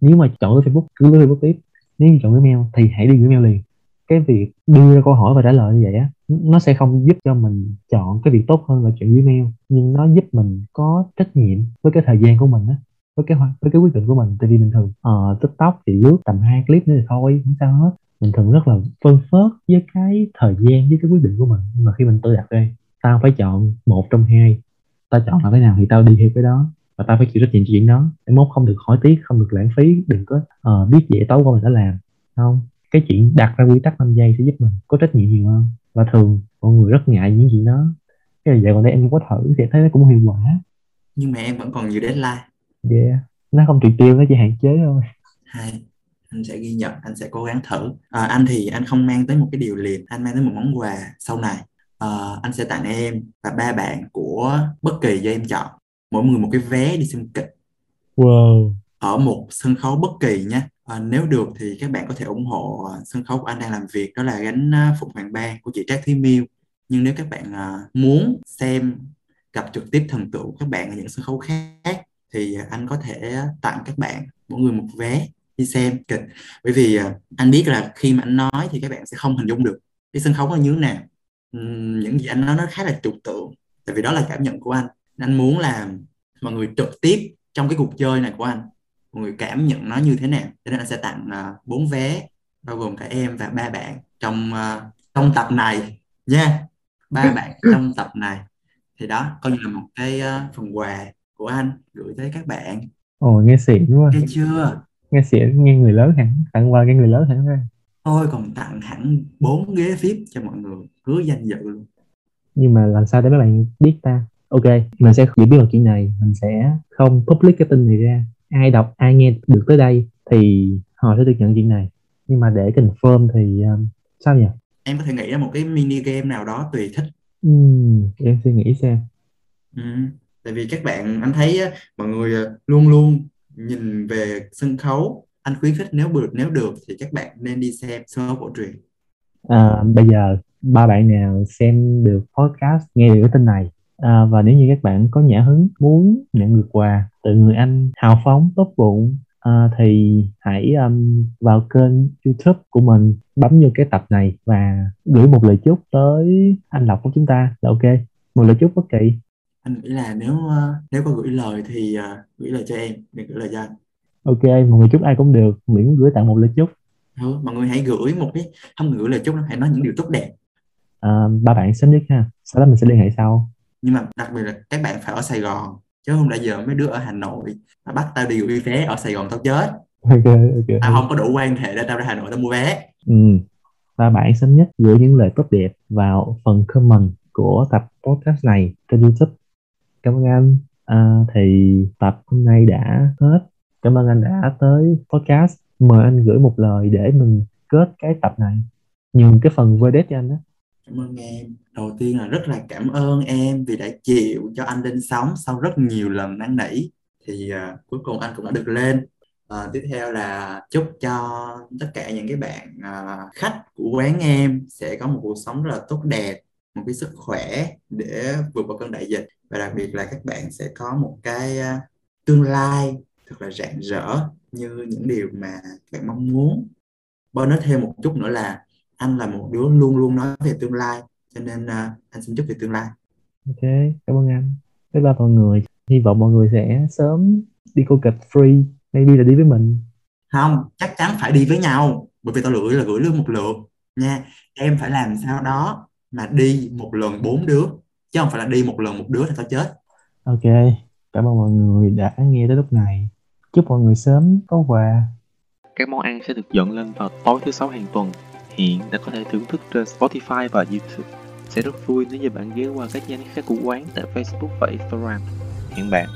S1: Nếu mà chọn lướt facebook, cứ lướt facebook tiếp. Nếu như chọn gửi mail thì hãy đi gửi mail liền. Cái việc đưa ra câu hỏi và trả lời như vậy á, nó sẽ không giúp cho mình chọn cái việc tốt hơn là chuyện gửi mail. Nhưng nó giúp mình có trách nhiệm với cái thời gian của mình á với cái với cái quyết định của mình. Tại vì mình thường uh, tiktok thì lướt tầm hai clip nữa thì thôi không sao hết. Mình thường rất là phân phớt với cái thời gian với cái quyết định của mình. Nhưng mà khi mình tự đặt đây tao phải chọn một trong hai. Tao chọn là cái nào thì tao đi theo cái đó. Và tao phải chịu trách nhiệm chuyện đó. Để mốt không được hỏi tiếc không được lãng phí đừng có uh, biết dễ tối qua mình đã làm. Không. Cái chuyện đặt ra quy tắc 5 giây sẽ giúp mình có trách nhiệm nhiều hơn. Và thường mọi người rất ngại những chuyện đó. Cái là dạo gần đây em có thử thì thấy nó cũng hiệu quả.
S2: Nhưng mà em vẫn còn nhiều deadline
S1: yeah nó không triệt tiêu nó chỉ hạn chế thôi.
S2: Hai anh sẽ ghi nhận anh sẽ cố gắng thử. À, anh thì anh không mang tới một cái điều liền anh mang tới một món quà sau này. À, anh sẽ tặng em và ba bạn của bất kỳ do em chọn. Mỗi người một cái vé đi xem kịch.
S1: Wow.
S2: Ở một sân khấu bất kỳ nhé à, nếu được thì các bạn có thể ủng hộ à, sân khấu của anh đang làm việc đó là gánh Phụng Hoàng Ba của chị Trác Thúy Miêu. Nhưng nếu các bạn à, muốn xem gặp trực tiếp thần tượng các bạn ở những sân khấu khác thì anh có thể tặng các bạn mỗi người một vé đi xem. Kịch. Bởi vì à, anh biết là khi mà anh nói thì các bạn sẽ không hình dung được cái sân khấu nó như thế nào. Những gì anh nói nó khá là trừu tượng tại vì đó là cảm nhận của anh. Anh muốn là mọi người trực tiếp trong cái cuộc chơi này của anh mọi người cảm nhận nó như thế nào. Cho nên anh sẽ tặng à, bốn vé bao gồm cả em và ba bạn trong uh, trong tập này nha. Ba bạn trong tập này. Thì đó coi như là một cái uh, phần quà của anh gửi tới các bạn.
S1: Ồ nghe xịn quá.
S2: Nghe chưa?
S1: Nghe xịn nghe người lớn hẳn. Tặng quà cái người lớn hẳn ra.
S2: Thôi còn tặng hẳn bốn ghế VIP cho mọi người. Hứa danh dự luôn.
S1: Nhưng mà làm sao để mấy bạn biết ta? Ok mình sẽ chỉ biết một chuyện này. Mình sẽ không public cái tin này ra. Ai đọc ai nghe được tới đây thì họ sẽ được nhận chuyện này. Nhưng mà để confirm thì um, sao nhỉ?
S2: Em có thể nghĩ ra một cái mini game nào đó tùy thích.
S1: Uhm, em suy nghĩ xem.
S2: Ừ tại vì các bạn anh thấy mọi người ờ, luôn luôn nhìn về sân khấu anh khuyến khích nếu được nếu được thì các bạn nên đi xem sân khấu cổ truyền.
S1: À, bây giờ ba bạn nào xem được podcast nghe được cái tin này à, và nếu như các bạn có nhã hứng muốn nhận được quà từ người anh hào phóng tốt bụng à, thì hãy um, vào kênh youtube của mình bấm vô cái tập này và gửi một lời chúc tới anh lộc của chúng ta. Là ok. Một lời chúc bất kỳ
S2: anh nghĩ là nếu uh, nếu có gửi lời thì uh, gửi lời cho em đừng gửi lời cho anh.
S1: Ok một người chúc ai cũng được. Miễn gửi tặng một lời chúc.
S2: Ừ, mọi người hãy gửi một cái không gửi lời chúc hãy nói những điều tốt đẹp.
S1: À, ba bạn sớm nhất ha. Sau đó mình sẽ liên hệ sau.
S2: Nhưng mà đặc biệt là các bạn phải ở Sài Gòn chứ không đã giờ mấy đứa ở Hà Nội mà bắt tao đi gửi vé ở Sài Gòn tao chết.
S1: Ok ok.
S2: Tao không có đủ quan hệ để tao ra Hà Nội tao mua vé.
S1: Ừ. Ba bạn sớm nhất gửi những lời tốt đẹp vào phần comment của tập podcast này trên YouTube cảm ơn anh. À, thì tập hôm nay đã hết. Cảm ơn anh đã tới podcast. Mời anh gửi một lời để mình kết cái tập này. Nhường cái phần verdict cho anh đó.
S2: Cảm ơn em. Đầu tiên là rất là cảm ơn em vì đã chịu cho anh lên sóng sau rất nhiều lần năn nỉ. Thì uh, cuối cùng anh cũng đã được lên. Uh, tiếp theo là chúc cho tất cả những cái bạn uh, khách của quán em sẽ có một cuộc sống rất là tốt đẹp một cái sức khỏe để vượt qua cơn đại dịch và đặc biệt là các bạn sẽ có một cái uh, tương lai thật là rạng rỡ như những điều mà các bạn mong muốn. Bơ nói thêm một chút nữa là anh là một đứa luôn luôn nói về tương lai cho nên uh, anh xin chúc về tương lai.
S1: Ok cảm ơn anh. Bye bye mọi người. Hy vọng mọi người sẽ sớm đi cô kịch free maybe là đi với mình.
S2: Không chắc chắn phải đi với nhau bởi vì tao gửi là gửi lương một lượt nha. Em phải làm sao đó mà đi một lần bốn đứa chứ không phải là đi một lần một đứa thì tao chết.
S1: Ok cảm ơn mọi người đã nghe tới lúc này. Chúc mọi người sớm có quà.
S3: Các món ăn sẽ được dẫn lên vào tối thứ sáu hàng tuần. Hiện đã có thể thưởng thức trên Spotify và YouTube. Sẽ rất vui nếu như bạn ghé qua các nhánh khác của quán tại Facebook và Instagram. Hẹn bạn